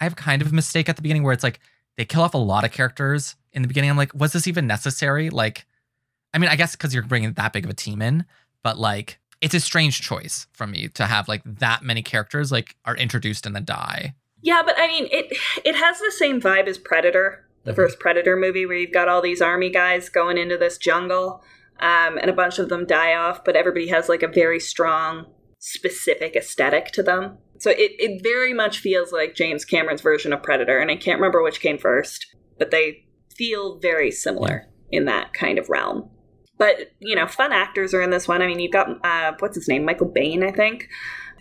I have kind of a mistake at the beginning where it's like they kill off a lot of characters in the beginning. I'm like, was this even necessary? Like, I mean, I guess because you're bringing that big of a team in, but like, it's a strange choice from me to have like that many characters like are introduced and then die. Yeah, but I mean, it it has the same vibe as Predator, the Mhm. first Predator movie, where you've got all these army guys going into this jungle, um, and a bunch of them die off, but everybody has like a very strong, specific aesthetic to them. So it it very much feels like James Cameron's version of Predator, and I can't remember which came first, but they feel very similar in that kind of realm. But you know, fun actors are in this one. I mean, you've got uh, what's his name, Michael Biehn, I think,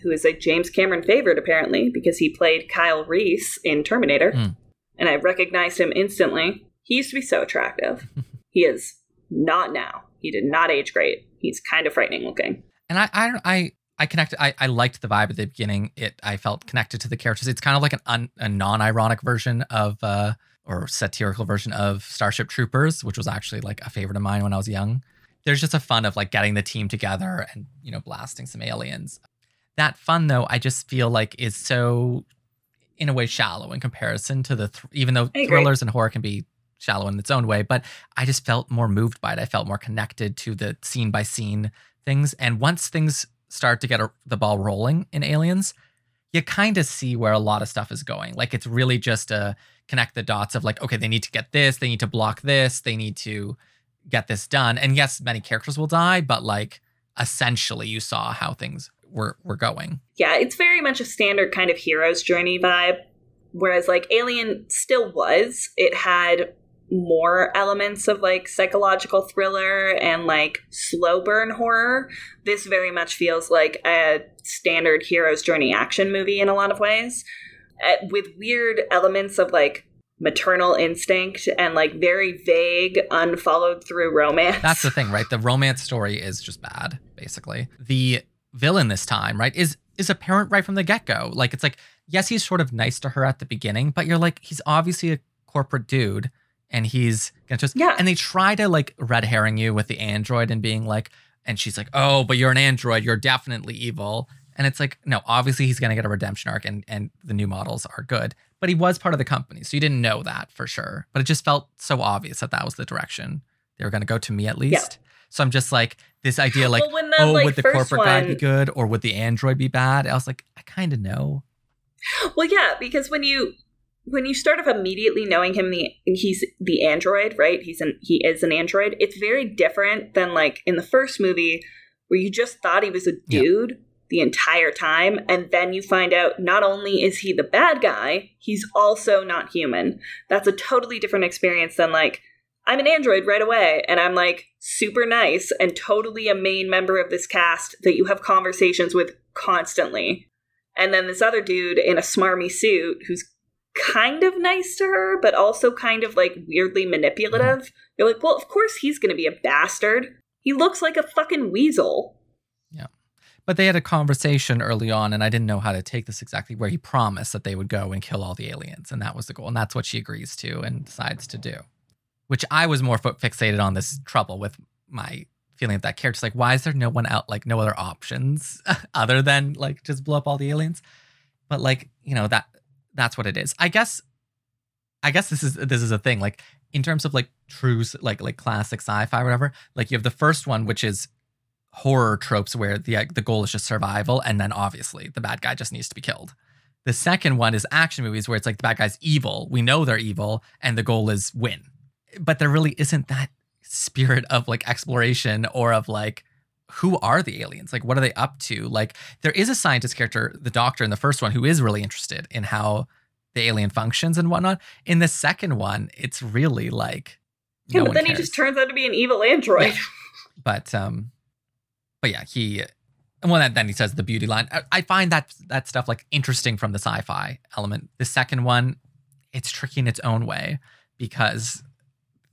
who is a James Cameron favorite apparently because he played Kyle Reese in Terminator, Mm. and I recognized him instantly. He used to be so attractive. he is not now. He did not age great. He's kind of frightening looking. And I, I, don't- I, I connected. I, I liked the vibe at the beginning. It, I felt connected to the characters. It's kind of like an un, a non-ironic version of, uh, or satirical version of Starship Troopers, which was actually like a favorite of mine when I was young. There's just a fun of like getting the team together and you know blasting some aliens. That fun though, I just feel like is so, in a way, shallow in comparison to the. Th- even though thrillers and horror can be shallow in its own way, but I just felt more moved by it. I felt more connected to the scene by scene things. And once things start to get a, the ball rolling in Aliens, you kind of see where a lot of stuff is going. Like it's really just a connect the dots of like, okay, they need to get this, they need to block this, they need to get this done. And yes, many characters will die, but like essentially you saw how things were were going. Yeah, it's very much a standard kind of hero's journey vibe. Whereas like Alien still was. It had more elements of like psychological thriller and like slow burn horror. This very much feels like a standard hero's journey action movie in a lot of ways, uh, with weird elements of like maternal instinct and like very vague, unfollowed through romance. That's the thing, right? The romance story is just bad, basically. The villain this time, right, is is a parent right from the get-go. Like it's like, yes, he's sort of nice to her at the beginning, but you're like, he's obviously a corporate dude and he's gonna just Yeah. and they try to like red herring you with the android and being like, and she's like, Oh, but you're an android, you're definitely evil. And it's like, no, obviously he's gonna get a redemption arc and and the new models are good. But he was part of the company, so you didn't know that for sure. But it just felt so obvious that that was the direction they were gonna go to me at least. So I'm just like this idea, like, well, oh, like, would the corporate guy be good or would the android be bad? I was like, I kind of know. Well, yeah, because when you when you start off immediately knowing him, the he's the android, right? He's an he is an android. It's very different than like in the first movie where you just thought he was a Yeah. dude the entire time, and then you find out not only is he the bad guy, he's also not human. That's a totally different experience than like I'm an android right away, and I'm like super nice and totally a main member of this cast that you have conversations with constantly and then this other dude in a smarmy suit who's kind of nice to her, but also kind of like weirdly manipulative. You're like, well, of course he's going to be a bastard. He looks like a fucking weasel. Yeah. But they had a conversation early on, and I didn't know how to take this exactly, where he promised that they would go and kill all the aliens, and that was the goal, and that's what she agrees to and decides to do. Which I was more fixated on this trouble with my feeling of that character. Like, why is there no one out, like no other options other than like just blow up all the aliens? But like, you know that that's what it is. I guess. I guess this is this is a thing. Like in terms of like true like like classic sci-fi whatever. Like you have the first one, which is horror tropes where the uh, the goal is just survival, and then obviously the bad guy just needs to be killed. The second one is action movies where it's like the bad guy's evil. We know they're evil, and the goal is win. But there really isn't that spirit of like exploration or of like who are the aliens? Like what are they up to? Like there is a scientist character, the doctor in the first one, who is really interested in how the alien functions and whatnot. In the second one, it's really like Yeah, no but then he just turns out to be an evil android. but um but yeah he well then he says the beauty line I, I find that that stuff like interesting from the sci-fi element the second one it's tricky in its own way because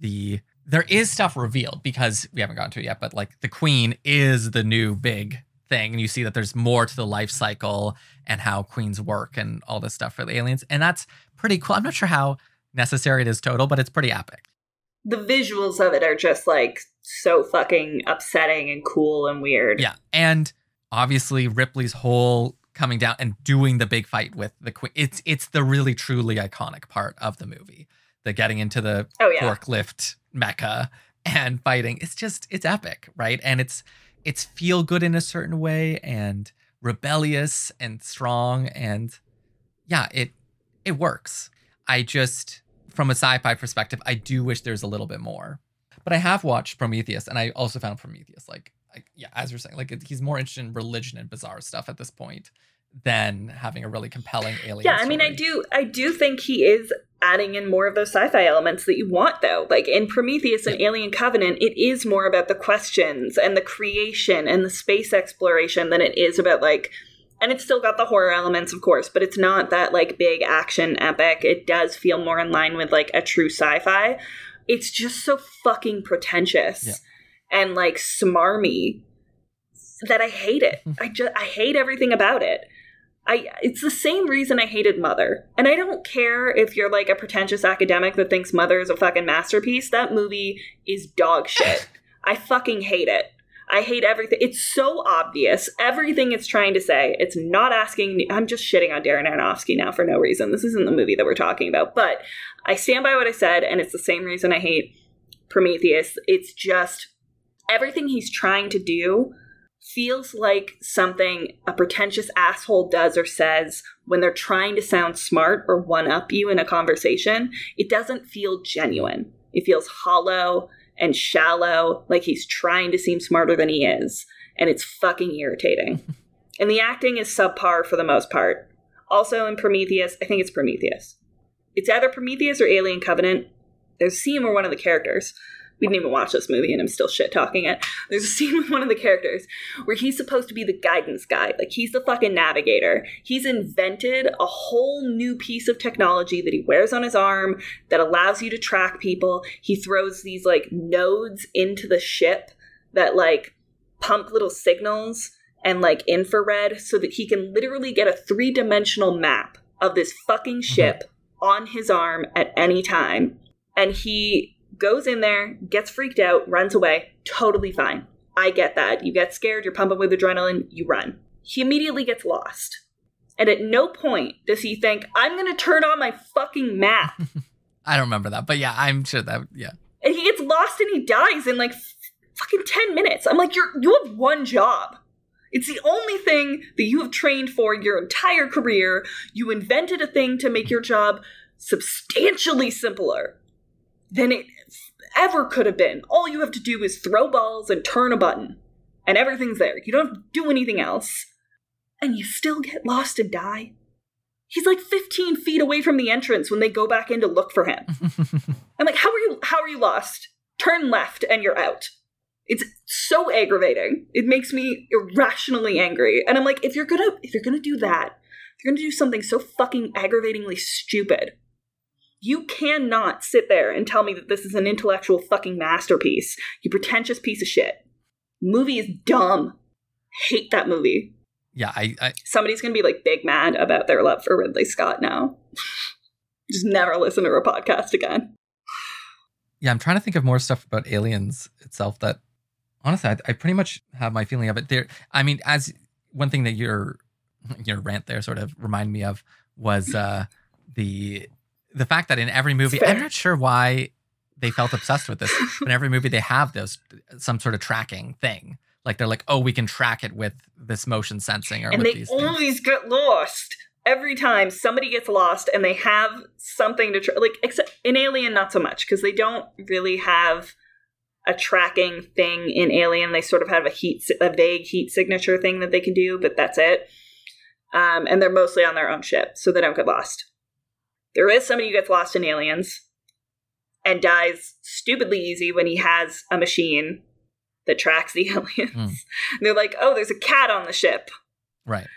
the there is stuff revealed because we haven't gotten to it yet but like the queen is the new big thing and you see that there's more to the life cycle and how queens work and all this stuff for the aliens and that's pretty cool i'm not sure how necessary it is total but it's pretty epic the visuals of it are just like so fucking upsetting and cool and weird. Yeah, and obviously Ripley's whole coming down and doing the big fight with the queen. It's it's the really truly iconic part of the movie. The getting into the Oh, yeah. forklift mecha and fighting. It's just it's epic, right? And it's it's feel good in a certain way and rebellious and strong and yeah, it it works. I just from a sci-fi perspective, I do wish there's a little bit more. But I have watched Prometheus, and I also found Prometheus like, yeah, as you're saying, like it- he's more interested in religion and bizarre stuff at this point than having a really compelling alien. Yeah, I mean, I do, I do think he is adding in more of those sci-fi elements that you want, though. Like in Prometheus and Alien Covenant, it is more about the questions and the creation and the space exploration than it is about like, and it's still got the horror elements, of course, but it's not that like big action epic. It does feel more in line with like a true sci-fi. It's just so fucking pretentious Yeah. and like smarmy that I hate it. I just I hate everything about it. I it's the same reason I hated Mother. And I don't care if you're like a pretentious academic that thinks Mother is a fucking masterpiece. That movie is dog shit. I fucking hate it. I hate everything. It's so obvious. Everything it's trying to say. It's not asking. I'm just shitting on Darren Aronofsky now for no reason. This isn't the movie that we're talking about. But I stand by what I said, and it's the same reason I hate Prometheus. It's just everything he's trying to do feels like something a pretentious asshole does or says when they're trying to sound smart or one up you in a conversation. It doesn't feel genuine. It feels hollow and shallow, like he's trying to seem smarter than he is. And it's fucking irritating. and the acting is subpar for the most part. Also in Prometheus, I think it's Prometheus. It's either Prometheus or Alien Covenant. There's a scene where one of the characters, we didn't even watch this movie and I'm still shit talking it. There's a scene with one of the characters where he's supposed to be the guidance guy. Like he's the fucking navigator. He's invented a whole new piece of technology that he wears on his arm that allows you to track people. He throws these like nodes into the ship that like pump little signals and like infrared so that he can literally get a three dimensional map of this fucking mm-hmm. ship on his arm at any time. And he goes in there, gets freaked out, runs away. Totally fine. I get that. You get scared, you're pumping with adrenaline, you run. He immediately gets lost. And at no point does he think, I'm going to turn on my fucking map. I don't remember that, but yeah, I'm sure that yeah. and he gets lost and he dies in like f- fucking 10 minutes. I'm like, you're, you have one job. It's the only thing that you have trained for your entire career. You invented a thing to make your job substantially simpler than it ever could have been. All you have to do is throw balls and turn a button, and everything's there. You don't have to do anything else. And you still get lost and die. He's like 15 feet away from the entrance when they go back in to look for him. I'm like, how are you how are you lost? Turn left and you're out. It's so aggravating. It makes me irrationally angry. And I'm like, if you're gonna if you're gonna do that, if you're gonna do something so fucking aggravatingly stupid, you cannot sit there and tell me that this is an intellectual fucking masterpiece. You pretentious piece of shit. Movie is dumb. Hate that movie. Yeah, I, I Somebody's gonna be like big mad about their love for Ridley Scott now. Just never listen to her podcast again. yeah, I'm trying to think of more stuff about aliens itself that honestly I, I pretty much have my feeling of it. There I mean, as one thing that your your rant there sort of reminded me of was uh the the fact that in every movie. I'm not sure why they felt obsessed with this, but in every movie they have those some sort of tracking thing. Like they're like, oh, we can track it with this motion sensing or and they these things. always get lost every time somebody gets lost and they have something to tra- like except in alien not so much because they don't really have a tracking thing in alien they sort of have a heat a vague heat signature thing that they can do but that's it um, and they're mostly on their own ship so they don't get lost there is somebody who gets lost in aliens and dies stupidly easy when he has a machine that tracks the aliens Hmm. they're like oh there's a cat on the ship Right.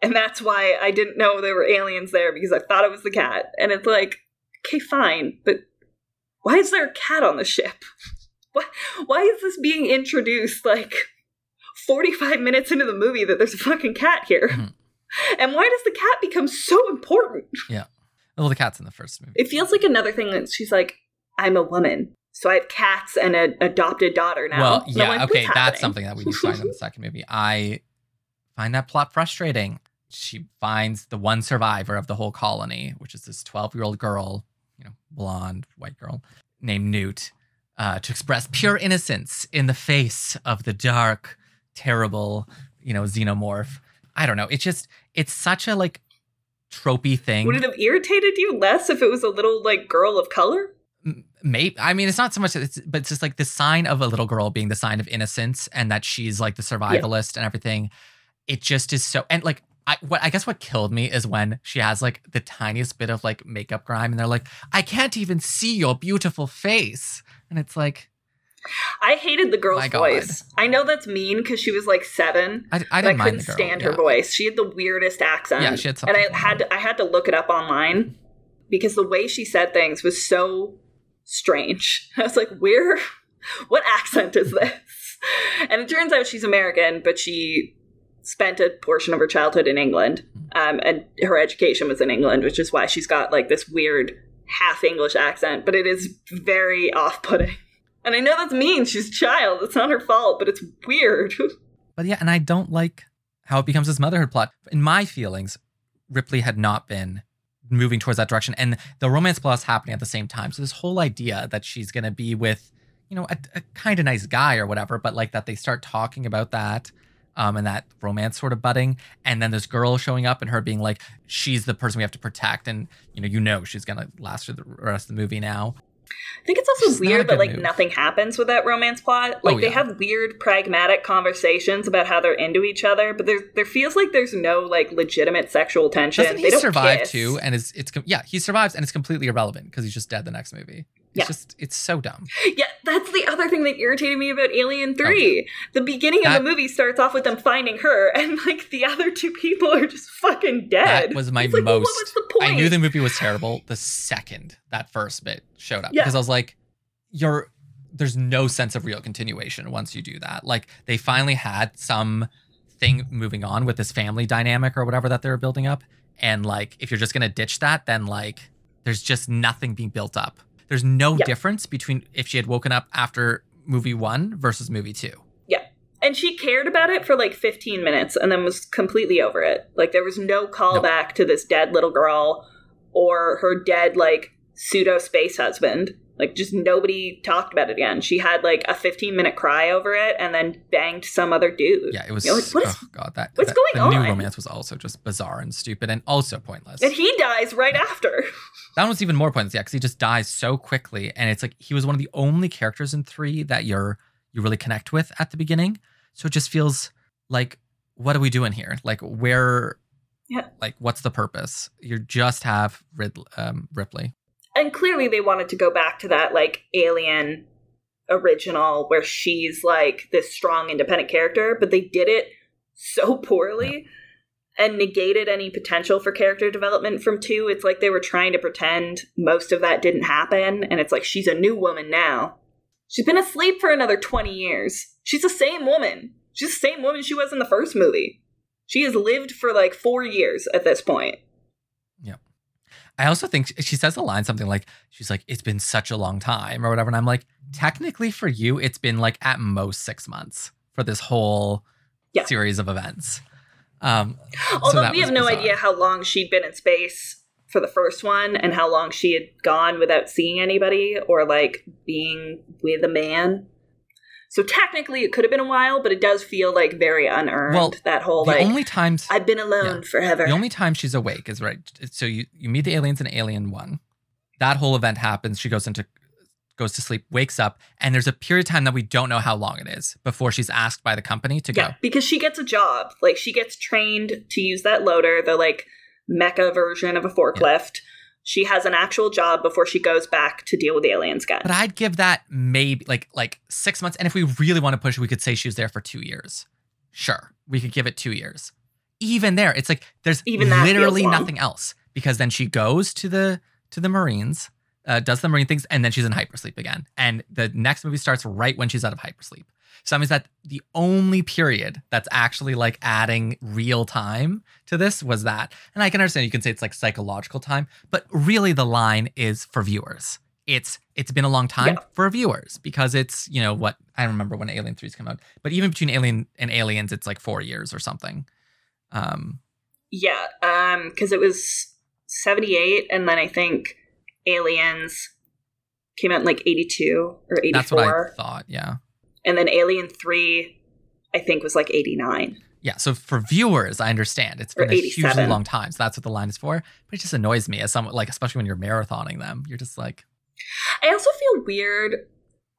and that's why I didn't know there were aliens there because I thought it was the cat. And it's like, okay, fine, but why is there a cat on the ship? Why, why is this being introduced like 45 minutes into the movie that there's a fucking cat here? Mhm. And why does the cat become so important? Well, the cat's in the first movie. It feels like another thing that she's like, I'm a woman. So I have cats and an adopted daughter now. Well, yeah, like, okay, that's happening? something that we need to find in the second movie. I find that plot frustrating. She finds the one survivor of the whole colony, which is this 12 year old girl, you know, blonde, white girl named Newt, uh, to express pure innocence in the face of the dark, terrible, you know, xenomorph. I don't know. It's just, it's such a like tropey thing. Would it have irritated you less if it was a little like girl of color? Maybe I mean it's not so much, it's, but it's just like the sign of a little girl being the sign of innocence, and that she's like the survivalist and everything. It just is so, and like I what I guess what killed me is when she has like the tiniest bit of like makeup grime, and they're like, I can't even see your beautiful face, and it's like I hated the girl's My God. voice. I know that's mean because she was like seven. I, I didn't mind couldn't girl. stand yeah. her voice. She had the weirdest accent. Yeah, she had and I something had to, I had to look it up online because the way she said things was so strange. I was like, "Where? What accent is this?" And it turns out she's American, but she spent a portion of her childhood in England, um, and her education was in England, which is why she's got like this weird half English accent. But it is very off-putting. And I know that's mean. She's a child. It's not her fault, but it's weird. But yeah, and I don't like how it becomes this motherhood plot. In my feelings, Ripley had not been moving towards that direction, and the romance plot is happening at the same time. So this whole idea that she's gonna be with, you know, a, a kind of nice guy or whatever, but like that they start talking about that. Um, and that romance sort of budding, and then this girl showing up and her being like, she's the person we have to protect, and you know, you know, she's gonna last through the rest of the movie now. I think it's also It's weird that like move. nothing happens with that romance plot. Like Oh, they have weird pragmatic conversations about how they're into each other, but there there feels like there's no like legitimate sexual tension. Doesn't they don't survive kiss. too? And is it's yeah, he survives and it's completely irrelevant because he's just dead the next movie. It's Yeah. just it's so dumb. Yeah, that's the other thing that irritated me about Alien 3. The beginning of Oh, the movie starts off with them finding her, and like the other two people are just fucking dead. That was my It's like, most. what was the point? I knew the movie was terrible the second that first bit showed up Yeah. because I was like, "You're there's no sense of real continuation once you do that. Like they finally had some thing moving on with this family dynamic or whatever that they were building up. And like if you're just gonna ditch that, then like there's just nothing being built up. There's no difference between if she had woken up after movie one versus movie two. Yeah. And she cared about it for like 15 minutes and then was completely over it. Like there was no callback to this dead little girl or her dead like pseudo space husband. Like just nobody talked about it again. She had like a 15 minute cry over it and then banged some other dude. Yeah, it was. You're like, what is- oh god, that what's that- going the on? new romance was also just bizarre and stupid and also pointless. And he dies right after. That was even more pointless, yeah, because he just dies so quickly, and it's like he was one of the only characters in three that you're you really connect with at the beginning. So it just feels like, what are we doing here? Like, where? Yeah. Like, what's the purpose? You just have Rid- um, Ripley. And clearly they wanted to go back to that like alien original where she's like this strong independent character but they did it so poorly and negated any potential for character development from two. It's like they were trying to pretend most of that didn't happen and it's like she's a new woman now. She's been asleep for another 20 years. She's the same woman. She's the same woman she was in the first movie. She has lived for like four years at this point I also think she says a line something like, she's like, it's been such a long time or whatever. And I'm like, technically for you, it's been like at most six months for this whole Yeah. series of events. Um, so Although that we have no bizarre. idea how long she'd been in space for the first one and how long she had gone without seeing anybody or like being with a man. So technically it could have been a while, but it does feel like very unearned. Well, that whole the like only times I've been alone Yeah. forever. The only time she's awake is right. So you you meet the aliens in Alien One. That whole event happens. She goes into goes to sleep, wakes up, and there's a period of time that we don't know how long it is before she's asked by the company to yeah, go. because she gets a job. Like she gets trained to use that loader, the like mecha version of a forklift. She has an actual job before she goes back to deal with the aliens again. But I'd give that maybe like like six months. And if we really want to push, we could say she was there for two years. Sure, we could give it two years. Even there, it's like there's Even literally nothing else because then she goes to the to the Marines, uh, does the Marine things, and then she's in hypersleep again. And the next movie starts right when she's out of hypersleep. So that means that the only period that's actually like adding real time to this was that. And I can understand you can say it's like psychological time, but really the line is for viewers. It's it's been a long time Yeah. for viewers because it's, you know, what I remember when Alien 3's come out. But even between Alien and Aliens, it's like four years or something. Um Yeah, um, because it was seventy eight, and then I think Aliens came out in like eighty two or eighty that's what I thought, yeah. And then Alien three, I think was like eighty nine. Yeah, so for viewers, I understand it's been a hugely long time. So that's what the line is for. But it just annoys me as someone like, especially when you're marathoning them. You're just like, I also feel weird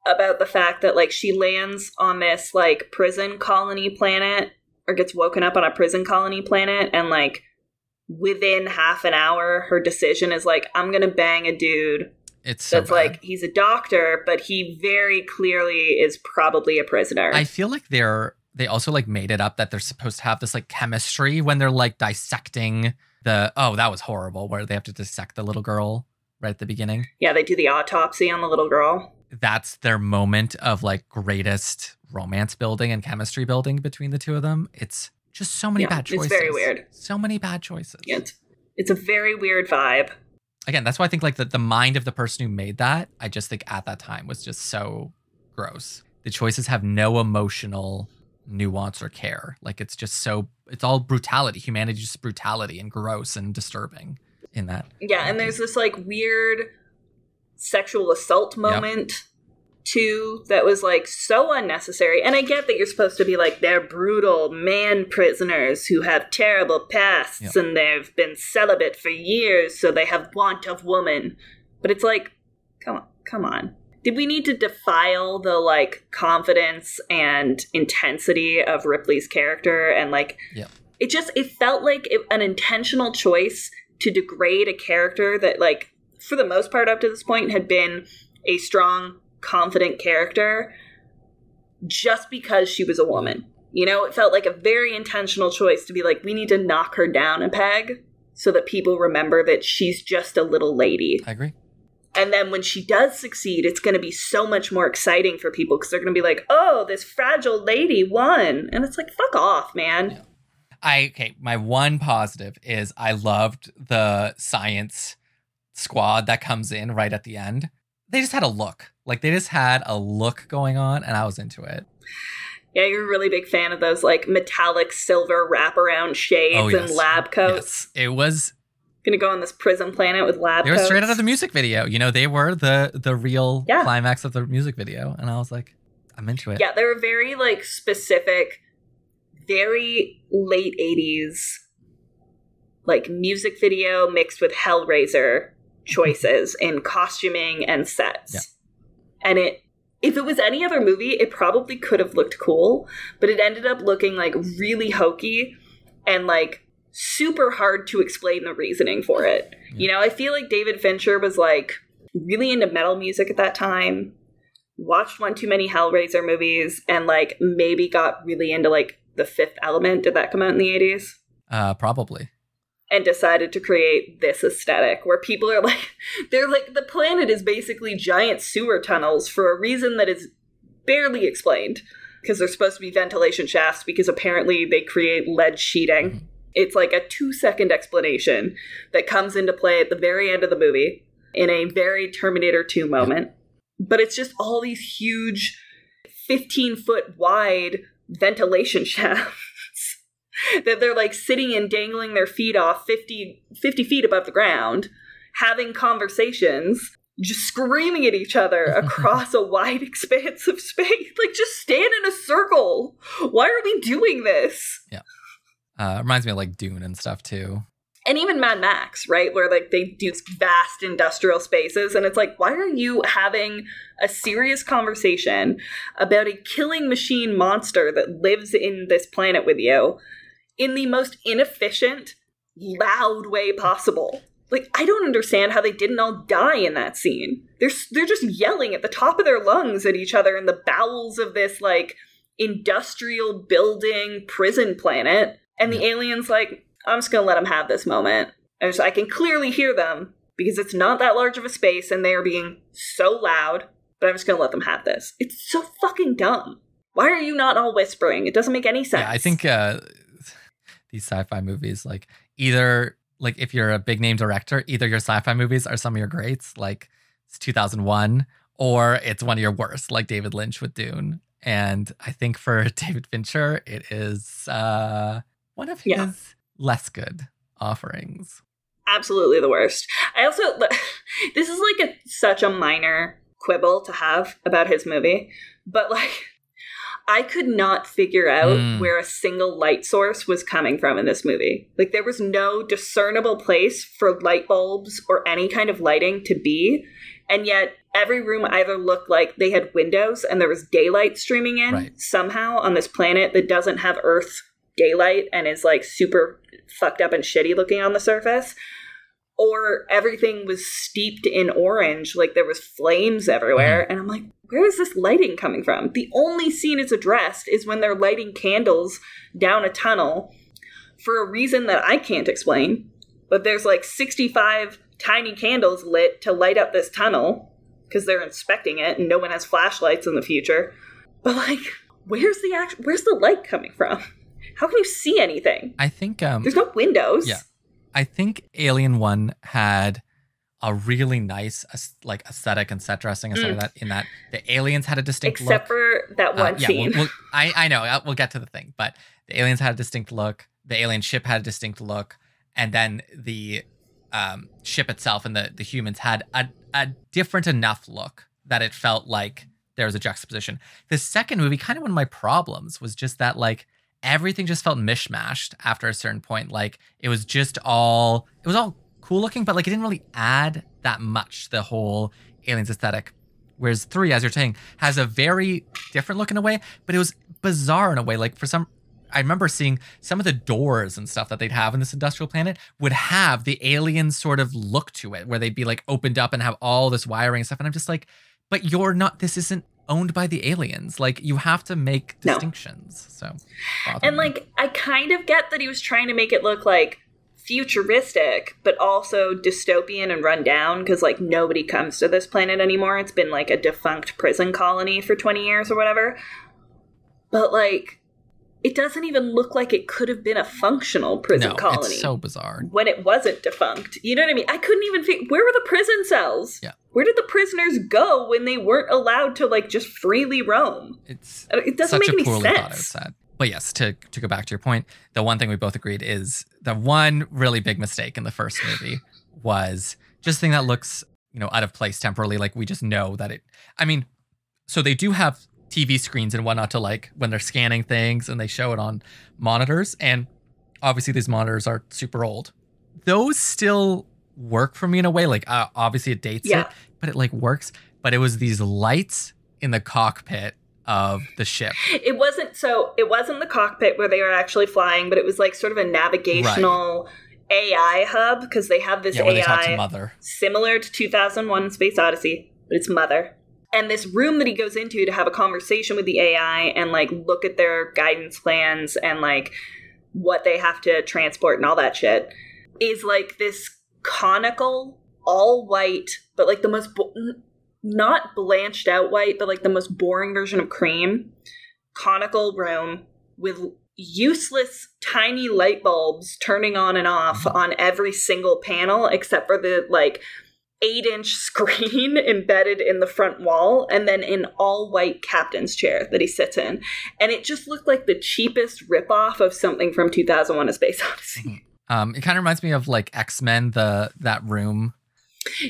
about the fact that like she lands on this like prison colony planet or gets woken up on a prison colony planet and like within half an hour her decision is like I'm going to bang a dude it's so that's bad. like he's a doctor but he very clearly is probably a prisoner. I feel like they're they also like made it up that they're supposed to have this like chemistry when they're like dissecting the oh that was horrible where they have to dissect the little girl right at the beginning. yeah, they do the autopsy on the little girl. That's their moment of like greatest romance building and chemistry building between the two of them. It's just so many Yeah, bad choices. it's very weird. So many bad choices. Yeah, It's, it's a very weird vibe. Again, that's why I think like the, the mind of the person who made that, I just think at that time was just so gross. The choices have no emotional nuance or care. Like it's just so it's all brutality. Humanity is just brutality and gross and disturbing in that. Yeah, and there's this like weird sexual assault moment too that was like so unnecessary. And I get that you're supposed to be like they're brutal man prisoners who have terrible pasts Yep. and they've been celibate for years, so they have want of woman. But it's like, come on, come on. Did we need to defile the like confidence and intensity of Ripley's character and like Yep. it just it felt like it, an intentional choice to degrade a character that like for the most part up to this point had been a strong confident character just because she was a woman you know it felt like a very intentional choice to be like we need to knock her down a peg so that people remember that she's just a little lady I agree. And then when she does succeed, it's going to be so much more exciting for people because they're going to be like, oh, this fragile lady won. And it's like, fuck off, man. I okay, my one positive is I loved the science squad that comes in right at the end. They just had a look. Like they just had a look going on and I was into it. Yeah, you're a really big fan of those like metallic silver wraparound shades Oh, yes. and lab coats. Yes. It was Gonna go on this prison planet with lab they were coats. straight out of the music video. You know, they were the the real Yeah. climax of the music video. And I was like, I'm into it. Yeah, they were very like specific, very late 80s, like music video mixed with Hellraiser choices in costuming and sets. Yeah. And it, if it was any other movie, it probably could have looked cool, but it ended up looking like really hokey and like super hard to explain the reasoning for it. You know, I feel like David Fincher was like really into metal music at that time watched one too many Hellraiser movies and like maybe got really into like the fifth element. Did that come out in the 80s? Uh probably. And decided to create this aesthetic where people are like, they're like, the planet is basically giant sewer tunnels for a reason that is barely explained because they're supposed to be ventilation shafts because apparently they create lead sheeting. Mm-hmm. It's like a two second explanation that comes into play at the very end of the movie in a very Terminator 2 moment. But it's just all these huge 15 foot wide ventilation shafts that they're like sitting and dangling their feet off 50, 50 feet above the ground, having conversations, just screaming at each other across a wide expanse of space. Like, just stand in a circle. Why are we doing this? Yeah. Uh reminds me of like Dune and stuff too. and even Mad Max, right? Where like they do vast industrial spaces, and it's like, why are you having a serious conversation about a killing machine monster that lives in this planet with you in the most inefficient, loud way possible? Like, I don't understand how they didn't all die in that scene. They're they're just yelling at the top of their lungs at each other in the bowels of this like industrial building prison planet, and the aliens like, I'm just gonna let them have this moment. And so I can clearly hear them because it's not that large of a space and they are being so loud, but I'm just gonna let them have this. It's so fucking dumb. Why are you not all whispering? It doesn't make any sense. Yeah, I think uh, these sci-fi movies, like either like if you're a big name director, either your sci-fi movies are some of your greats, like it's 2001, or it's one of your worst, like David Lynch with Dune. And I think for David Fincher, it is uh, one of his Yeah. less good offerings. absolutely the worst. I also this is like a such a minor quibble to have about his movie, but like I could not figure out Mm. where a single light source was coming from in this movie. Like there was no discernible place for light bulbs or any kind of lighting to be, and yet every room either looked like they had windows and there was daylight streaming in Right. somehow on this planet that doesn't have earth daylight and is like super fucked up and shitty looking on the surface or everything was steeped in orange like there was flames everywhere and i'm like where is this lighting coming from? The only scene it's addressed is when they're lighting candles down a tunnel for a reason that i can't explain but there's like 65 tiny candles lit to light up this tunnel because they're inspecting it and no one has flashlights in the future. But like where's the act- where's the light coming from? How can you see anything? I think um, there's no windows. Yeah. I think Alien One had a really nice like aesthetic and set dressing and stuff like that. In that the aliens had a distinct Mm. except look. for that Uh, one yeah, scene. We'll, we'll, I I know uh, we'll get to the thing, but the aliens had a distinct look. The alien ship had a distinct look, and then the um, ship itself and the the humans had a a different enough look that it felt like there was a juxtaposition. The second movie, kind of one of my problems was just that like everything just felt mishmashed after a certain point. Like it was just all it was all cool looking, but like it didn't really add that much to the whole aliens aesthetic. Whereas three, as you're saying, has a very different look in a way, but it was bizarre in a way. Like for some, I remember seeing some of the doors and stuff that they'd have in this industrial planet would have the alien sort of look to it, where they'd be like opened up and have all this wiring and stuff. And I'm just like, but you're not. This isn't owned by the aliens. Like you have to make No. distinctions. So, and me. like I kind of get that he was trying to make it look like futuristic but also dystopian and run down because like nobody comes to this planet anymore. It's been like a defunct prison colony for 20 years or whatever. But like it doesn't even look like it could have been a functional prison no, colony it's so bizarre. when it wasn't defunct. You know what i mean? I couldn't even figure where were the prison cells? Yeah. where did the prisoners go when they weren't allowed to like just freely roam? It's Uh, it doesn't make any sense thought out set. But yes, to to go back to your point, the one thing we both agreed is the one really big mistake in the first movie was just thing that looks, you know, out of place temporarily. Like we just know that it. I mean, so they do have TV screens and whatnot to like when they're scanning things and they show it on monitors, and obviously these monitors are super old. Those still work for me in a way. Like uh, obviously it dates Yeah. it, but it like works. But it was these lights in the cockpit of the ship. It wasn't so it wasn't the cockpit where they were actually flying, but it was like sort of a navigational AI hub because they have this Yeah, talk to AI mother. similar to 2001 Space Odyssey, but it's Mother. And this room that he goes into to have a conversation with the AI and like look at their guidance plans and like what they have to transport and all that shit is like this conical, all white, but like the most bo- not blanched out white, but like the most boring version of cream, conical room with useless tiny light bulbs turning on and off on every single panel except for the like eight inch screen embedded in the front wall and then an all white captain's chair that he sits in. And it just looked like the cheapest ripoff of something from 2001 A Space Odyssey. Um, it kind of reminds me of like X Men, the that room.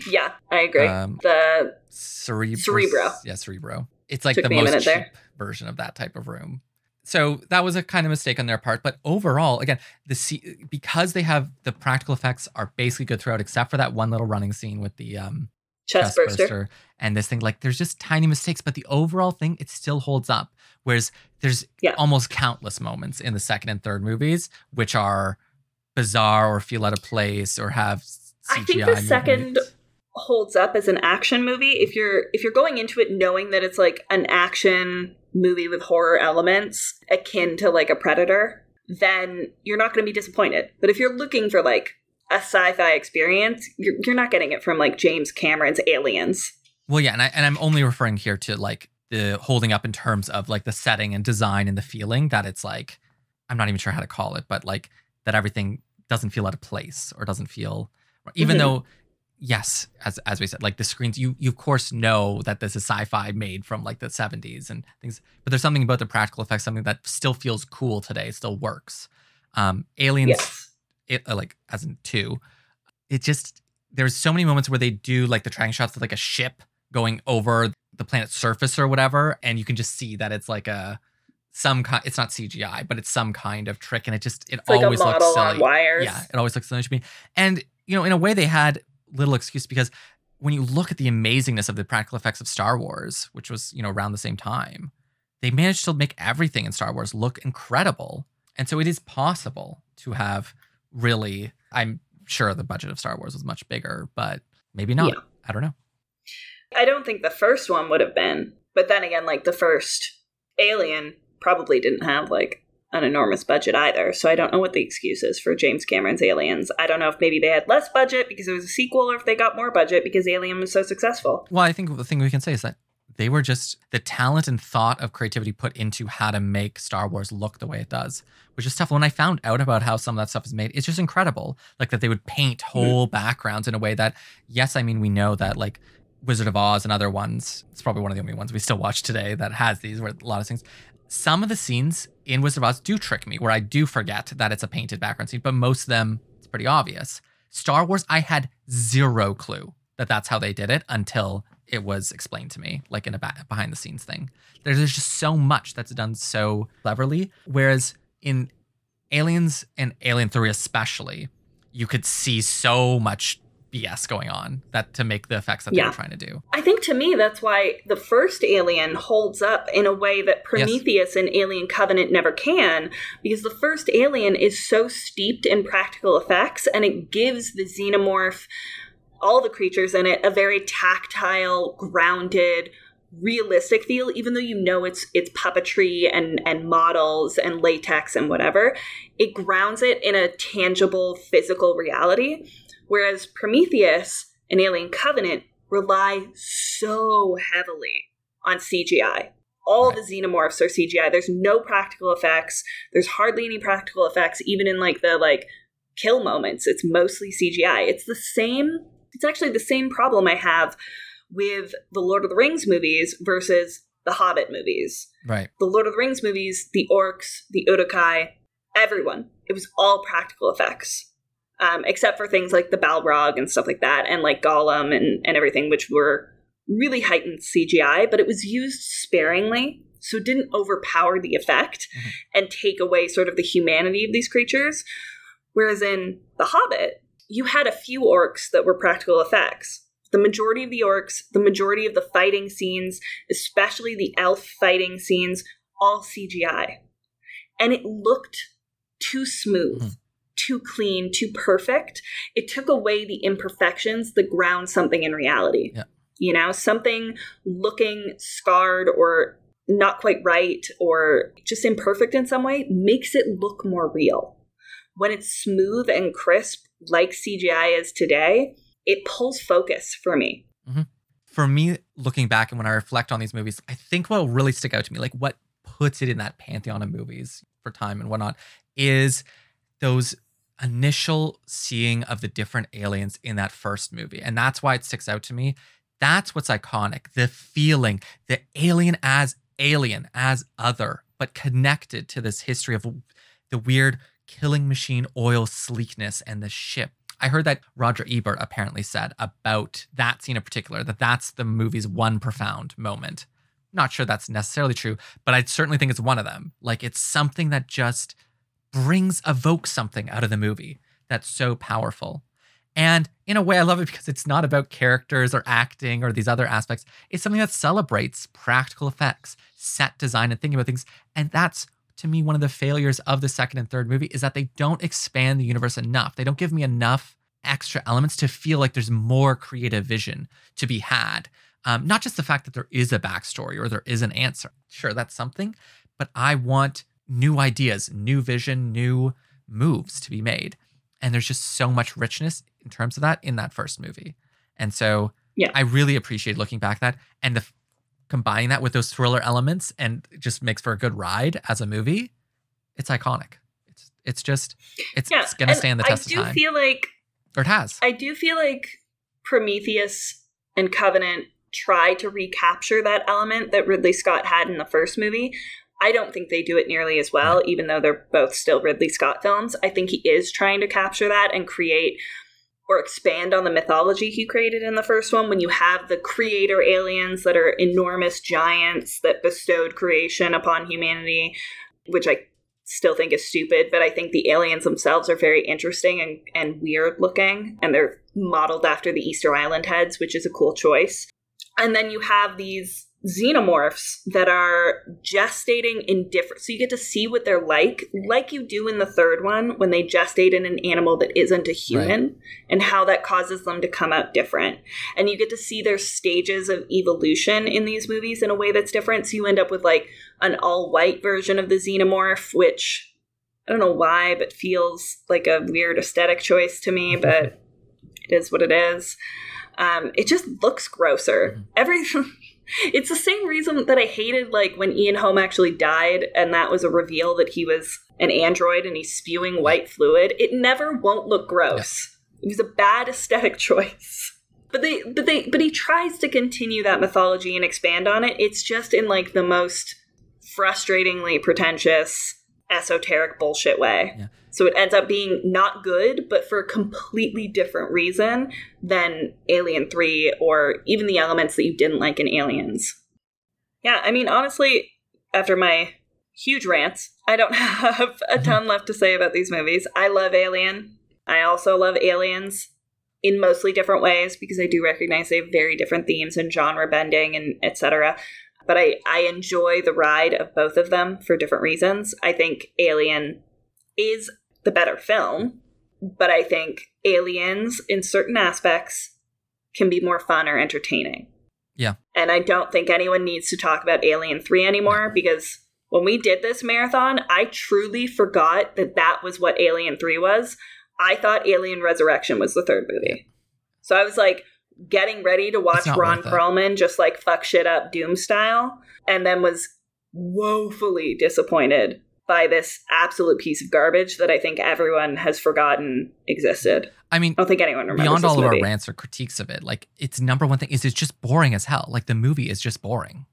Yeah, I agree. Um, the Cerebro. Cerebro. Yeah, Cerebro. It's like Took the most cheap there. version of that type of room. So that was a kind of mistake on their part, but overall, again, the C- because they have the practical effects are basically good throughout, except for that one little running scene with the um, chest, burster. and this thing. Like, there's just tiny mistakes, but the overall thing it still holds up. Whereas there's Yeah. almost countless moments in the second and third movies which are bizarre or feel out of place or have CGI I think the second movement. holds up as an action movie if you're if you're going into it knowing that it's like an action movie with horror elements akin to like a predator then you're not going to be disappointed but if you're looking for like a sci-fi experience you're, you're not getting it from like james cameron's aliens Well, yeah, and I and I'm only referring here to like the holding up in terms of like the setting and design and the feeling that it's like I'm not even sure how to call it, but like that everything doesn't feel out of place or doesn't feel even Mhm. though yes, as as we said, like the screens you you of course know that this is sci-fi made from like the 70s and things, but there's something about the practical effects, something that still feels cool today, still works. Um aliens yes it uh, like as in two it just there's so many moments where they do like the tracking shots of like a ship going over the planet's surface or whatever and you can just see that it's like a some kind it's not cgi but it's some kind of trick and it just it it's like a always looks silly yeah it always looks silly to me and you know in a way they had little excuse because when you look at the amazingness of the practical effects of star wars which was you know around the same time they managed to make everything in star wars look incredible. And so it is possible to have really i'm sure the budget of star wars was much bigger but maybe not. Yeah. i don't know. I don't think the first one would have been but then again like the first alien probably didn't have like an enormous budget either so i don't know what the excuse is for james cameron's aliens i don't know if maybe they had less budget because it was a sequel or if they got more budget because alien was so successful well i think the thing we can say is that they were just the talent and thought of creativity put into how to make Star Wars look the way it does, which is tough. When I found out about how some of that stuff is made, it's just incredible. Like that they would paint mm-hmm. whole backgrounds in a way that, yes, I mean, we know that like Wizard of Oz and other ones, it's probably one of the only ones we still watch today that has these, where a lot of things. Some of the scenes in Wizard of Oz do trick me, where I do forget that it's a painted background scene, but most of them, it's pretty obvious. Star Wars, I had zero clue that that's how they did it until it was explained to me, like in a behind the scenes thing. There's just so much that's done so cleverly. Whereas in Aliens and Alien 3 especially, you could see so much BS going on that to make the effects that they're trying to do. I think to me that's why the first Alien holds up in a way that Prometheus and Alien Covenant never can, because the first Alien is so steeped in practical effects and it gives the xenomorph, all the creatures in it, a very tactile, grounded, realistic feel even though you know it's it's puppetry and and models and latex and whatever. It grounds it in a tangible physical reality whereas prometheus and alien covenant rely so heavily on cgi all the xenomorphs are cgi there's no practical effects there's hardly any practical effects even in like the like kill moments it's mostly cgi it's the same it's actually the same problem i have with the Lord of the Rings movies versus the Hobbit movies. Right. The Lord of the Rings movies, the orcs, the Uruk-hai, everyone, it was all practical effects. Um, except for things like the Balrog and stuff like that, and like Gollum and, and everything, which were really heightened CGI, but it was used sparingly, so it didn't overpower the effect Mhm. and take away sort of the humanity of these creatures. Whereas in The Hobbit, you had a few orcs that were practical effects. The majority of the orcs, the majority of the fighting scenes, especially the elf fighting scenes, all CGI. And it looked too smooth, Mhm. Too clean, too perfect. It took away the imperfections that ground something in reality. Yeah. You know, something looking scarred or not quite right or just imperfect in some way makes it look more real. When it's smooth and crisp, like CGI is today, it pulls focus for me. Mm-hmm. For me, looking back and when I reflect on these movies, I think what will really stick out to me, like what puts it in that pantheon of movies for time and whatnot, is those initial seeing of the different aliens in that first movie. And that's why it sticks out to me. That's what's iconic. The feeling, the alien as alien, as other, but connected to this history of the weird killing machine oil sleekness and the ship. I heard that Roger Ebert apparently said about that scene in particular that that's the movie's one profound moment. Not sure that's necessarily true, but I certainly think it's one of them. Like it's something that just brings evokes something out of the movie that's so powerful. And in a way, I love it because it's not about characters or acting or these other aspects. It's something that celebrates practical effects, set design, and thinking about things. And that's to me one of the failures of the second and third movie is that they don't expand the universe enough. They don't give me enough extra elements to feel like there's more creative vision to be had. Um, not just the fact that there is a backstory or there is an answer. Sure, that's something, but I want new ideas, new vision, new moves to be made. And there's just so much richness in terms of that in that first movie. And so Yeah. I really appreciate looking back at that and the combining that with those thriller elements and just makes for a good ride as a movie. It's iconic. It's it's just it's, Yeah, it's gonna and stand the test of time. Yeah. I do of time. feel like or it has. I do feel like Prometheus and Covenant try to recapture that element that Ridley Scott had in the first movie. I don't think they do it nearly as well, mm-hmm. even though they're both still Ridley Scott films. I think he is trying to capture that and create or expand on the mythology he created in the first one when you have the creator aliens that are enormous giants that bestowed creation upon humanity, which I still think is stupid, but I think the aliens themselves are very interesting and, and weird looking, and they're modeled after the Easter Island heads, which is a cool choice. And then you have these xenomorphs that are gestating in different so you get to see what they're like like you do in the third one when they gestate in an animal that isn't a human and how that causes them to come out different. And you get to see their stages of evolution in these movies in a way that's different. So you end up with like an all white version of the xenomorph which i don't know why but feels like a weird aesthetic choice to me but it is what it is. Um, it just looks grosser. Every it's the same reason that I hated like when Ian Holm actually died and that was a reveal that he was an android and he's spewing white fluid. It never won't look gross. It was a bad aesthetic choice. But they but they but he tries to continue that mythology and expand on it. It's just in like the most frustratingly pretentious esoteric bullshit way. Yeah. So it ends up being not good, but for a completely different reason than Alien 3 or even the elements that you didn't like in Aliens. Yeah, I mean, honestly, after my huge rants, I don't have a mm-hmm. ton left to say about these movies. I love Alien. I also love Aliens in mostly different ways because I do recognize they have very different themes and genre bending and etc. But I, I enjoy the ride of both of them for different reasons. I think Alien is the better film, but I think Aliens, in certain aspects, can be more fun or entertaining. Yeah. And I don't think anyone needs to talk about Alien 3 anymore because when we did this marathon, I truly forgot that that was what Alien 3 was. I thought Alien Resurrection was the third movie. So I was like getting ready to watch Ron. Perlman just like fuck shit up Doom style and then was woefully disappointed by this absolute piece of garbage that I think everyone has forgotten existed. I mean, I don't think anyone remembers beyond all of our rants or critiques of it, like its number one thing is it's just boring as hell. Like the movie is just boring.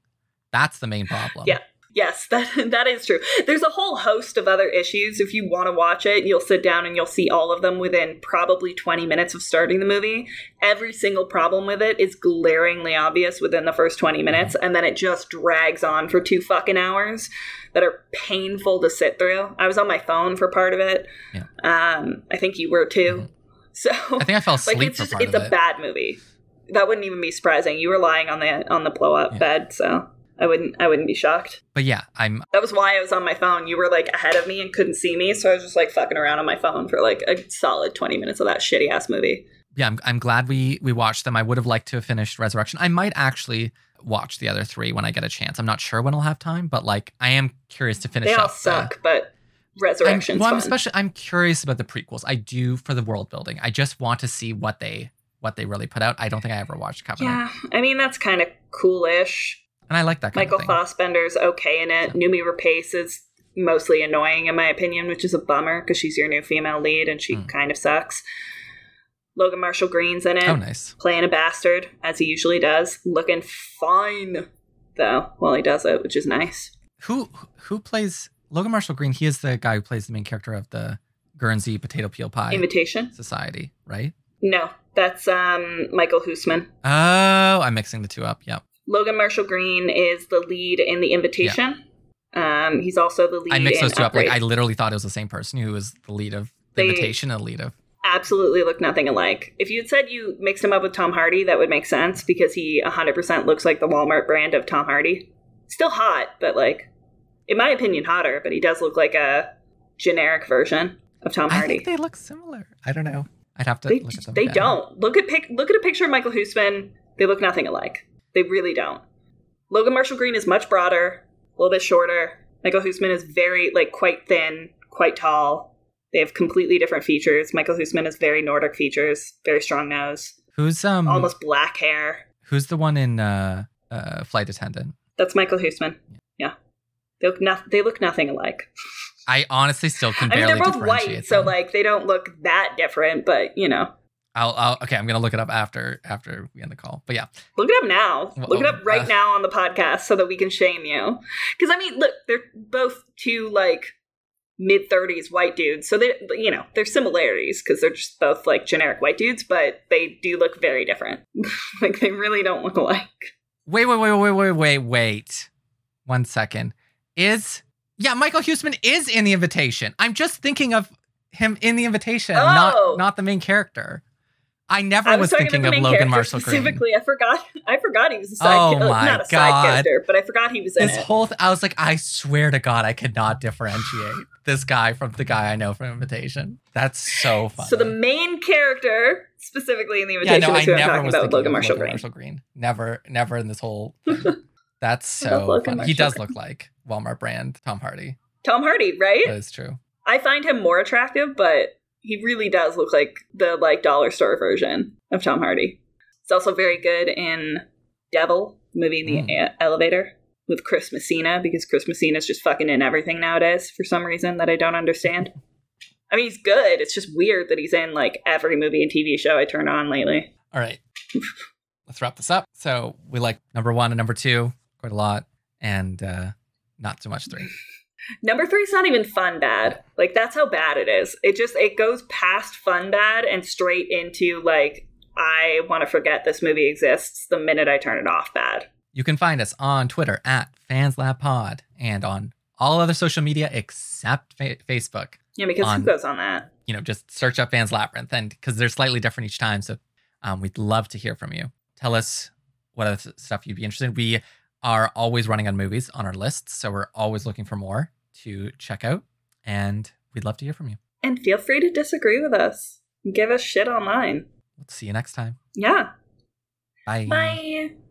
That's the main problem. Yeah. Yes, that that is true. There's a whole host of other issues. If you want to watch it, you'll sit down and you'll see all of them within probably 20 minutes of starting the movie. Every single problem with it is glaringly obvious within the first 20 minutes, and then it just drags on for two fucking hours that are painful to sit through. I was on my phone for part of it. Yeah. Um, I think you were too. So I think I fell asleep like it's just it's a it. bad movie. That wouldn't even be surprising. You were lying on the on the blow up Yeah. bed, so I wouldn't I wouldn't be shocked. But yeah, I'm That was why I was on my phone. You were like ahead of me and couldn't see me, so I was just like fucking around on my phone for like a solid twenty minutes of that shitty ass movie. yeah, I'm, I'm glad we we watched them. I would have liked to have finished Resurrection. I might actually watch the other three when I get a chance. I'm not sure when I'll have time, but like I am curious to finish They all up the- suck, but I'm, Resurrection's well, I'm especially I'm curious about the prequels. I do for the world building. I just want to see what they what they really put out. I don't think I ever watched Covenant, yeah, I mean that's kind of coolish. And I like that kind Michael of thing. Fassbender's okay in it. Noomi Rapace is mostly annoying in my opinion, which is a bummer because she's your new female lead and she Hmm. kind of sucks. Logan Marshall Green's in it. Oh, nice. playing a bastard as he usually does, looking fine though while he does it, which is nice. Who who plays Logan Marshall Green? He is the guy who plays the main character of the Guernsey Potato Peel Pie Invitation? Society, right? No, that's um Michael Huisman. Oh, I'm mixing the two up. Yep. Logan Marshall Green is the lead in the Invitation. Um, he's also the lead. I mixed those two up. Like I literally thought it was the same person who was the lead of the They- invitation and the lead of absolutely look nothing alike. If you had said you mixed him up with Tom Hardy, that would make sense because he 100% looks like the Walmart brand of Tom Hardy. Still hot, but like, in my opinion, hotter. But he does look like a generic version of Tom I Hardy. think they look similar. I don't know. I'd have to they, look at them. they again. don't look at pic, look at a picture of Michael Huisman. They look nothing alike. They really don't. Logan Marshall Green is much broader, a little bit shorter. Michael Huisman is very like quite thin, quite tall. They have completely different features. Michael Huisman has very Nordic features, very strong nose, Who's um almost black hair. who's the one in uh uh flight attendant? That's Michael Huisman. Yeah, they look no- they look nothing alike. I honestly still can I mean, they're both white, so like they don't look that different. But you know, I'll, I'll okay. I'm gonna look it up after after we end the call. But yeah, Look it up now. Well, look it up right uh, now on the podcast so that we can shame you. Because I mean, look, they're both two like mid thirties white dudes, so they, you know, there's similarities because they're just both like generic white dudes, but they do look very different. like they really don't look alike. wait, wait, wait, wait, wait, wait, wait. One second. Is yeah, Michael Huisman is in the invitation. I'm just thinking of him in the invitation, Oh. not not the main character. I never I was, was, thinking of Logan Marshall Green. specifically. I forgot. I forgot he was a side. Oh ki- uh, my not a God. side character, but I forgot he was in This it. whole th- I was like, I swear to God, I could not differentiate this guy from the guy I know from Invitation. That's so funny. so the main character, specifically in the Invitation, yeah, no, I is who I'm never talking was about Logan of Marshall Logan Green. Marshall Green. Never, never in this whole. Thing. That's so funny. He does look like Walmart brand Tom Hardy. Tom Hardy, right? That is true. I find him more attractive, but he really does look like the like dollar store version of Tom Hardy. He's also very good in Devil, the movie in the Mm. e- elevator with Chris Messina because Chris is just fucking in everything nowadays for some reason that I don't understand. I mean, he's good. It's just weird that he's in like every movie and TV show I turn on lately. All right, let's wrap this up. So we like number one and number two quite a lot, and uh not so much three. Number three is not even fun bad. Like that's how bad it is. It just it goes past fun bad and straight into like I want to forget this movie exists the minute I turn it off bad. You can find us on Twitter at FansLabPod and on all other social media except fa- Facebook. Yeah, because On- who goes on that? You know, just search up Fans Labyrinth, and because they're slightly different each time, so um, we'd love to hear from you. Tell us what other stuff you'd be interested in. We are always running on movies on our lists, so we're always looking for more to check out, and we'd love to hear from you. And feel free to disagree with us. Give us shit online. We'll see you next time. Yeah. Bye. Bye.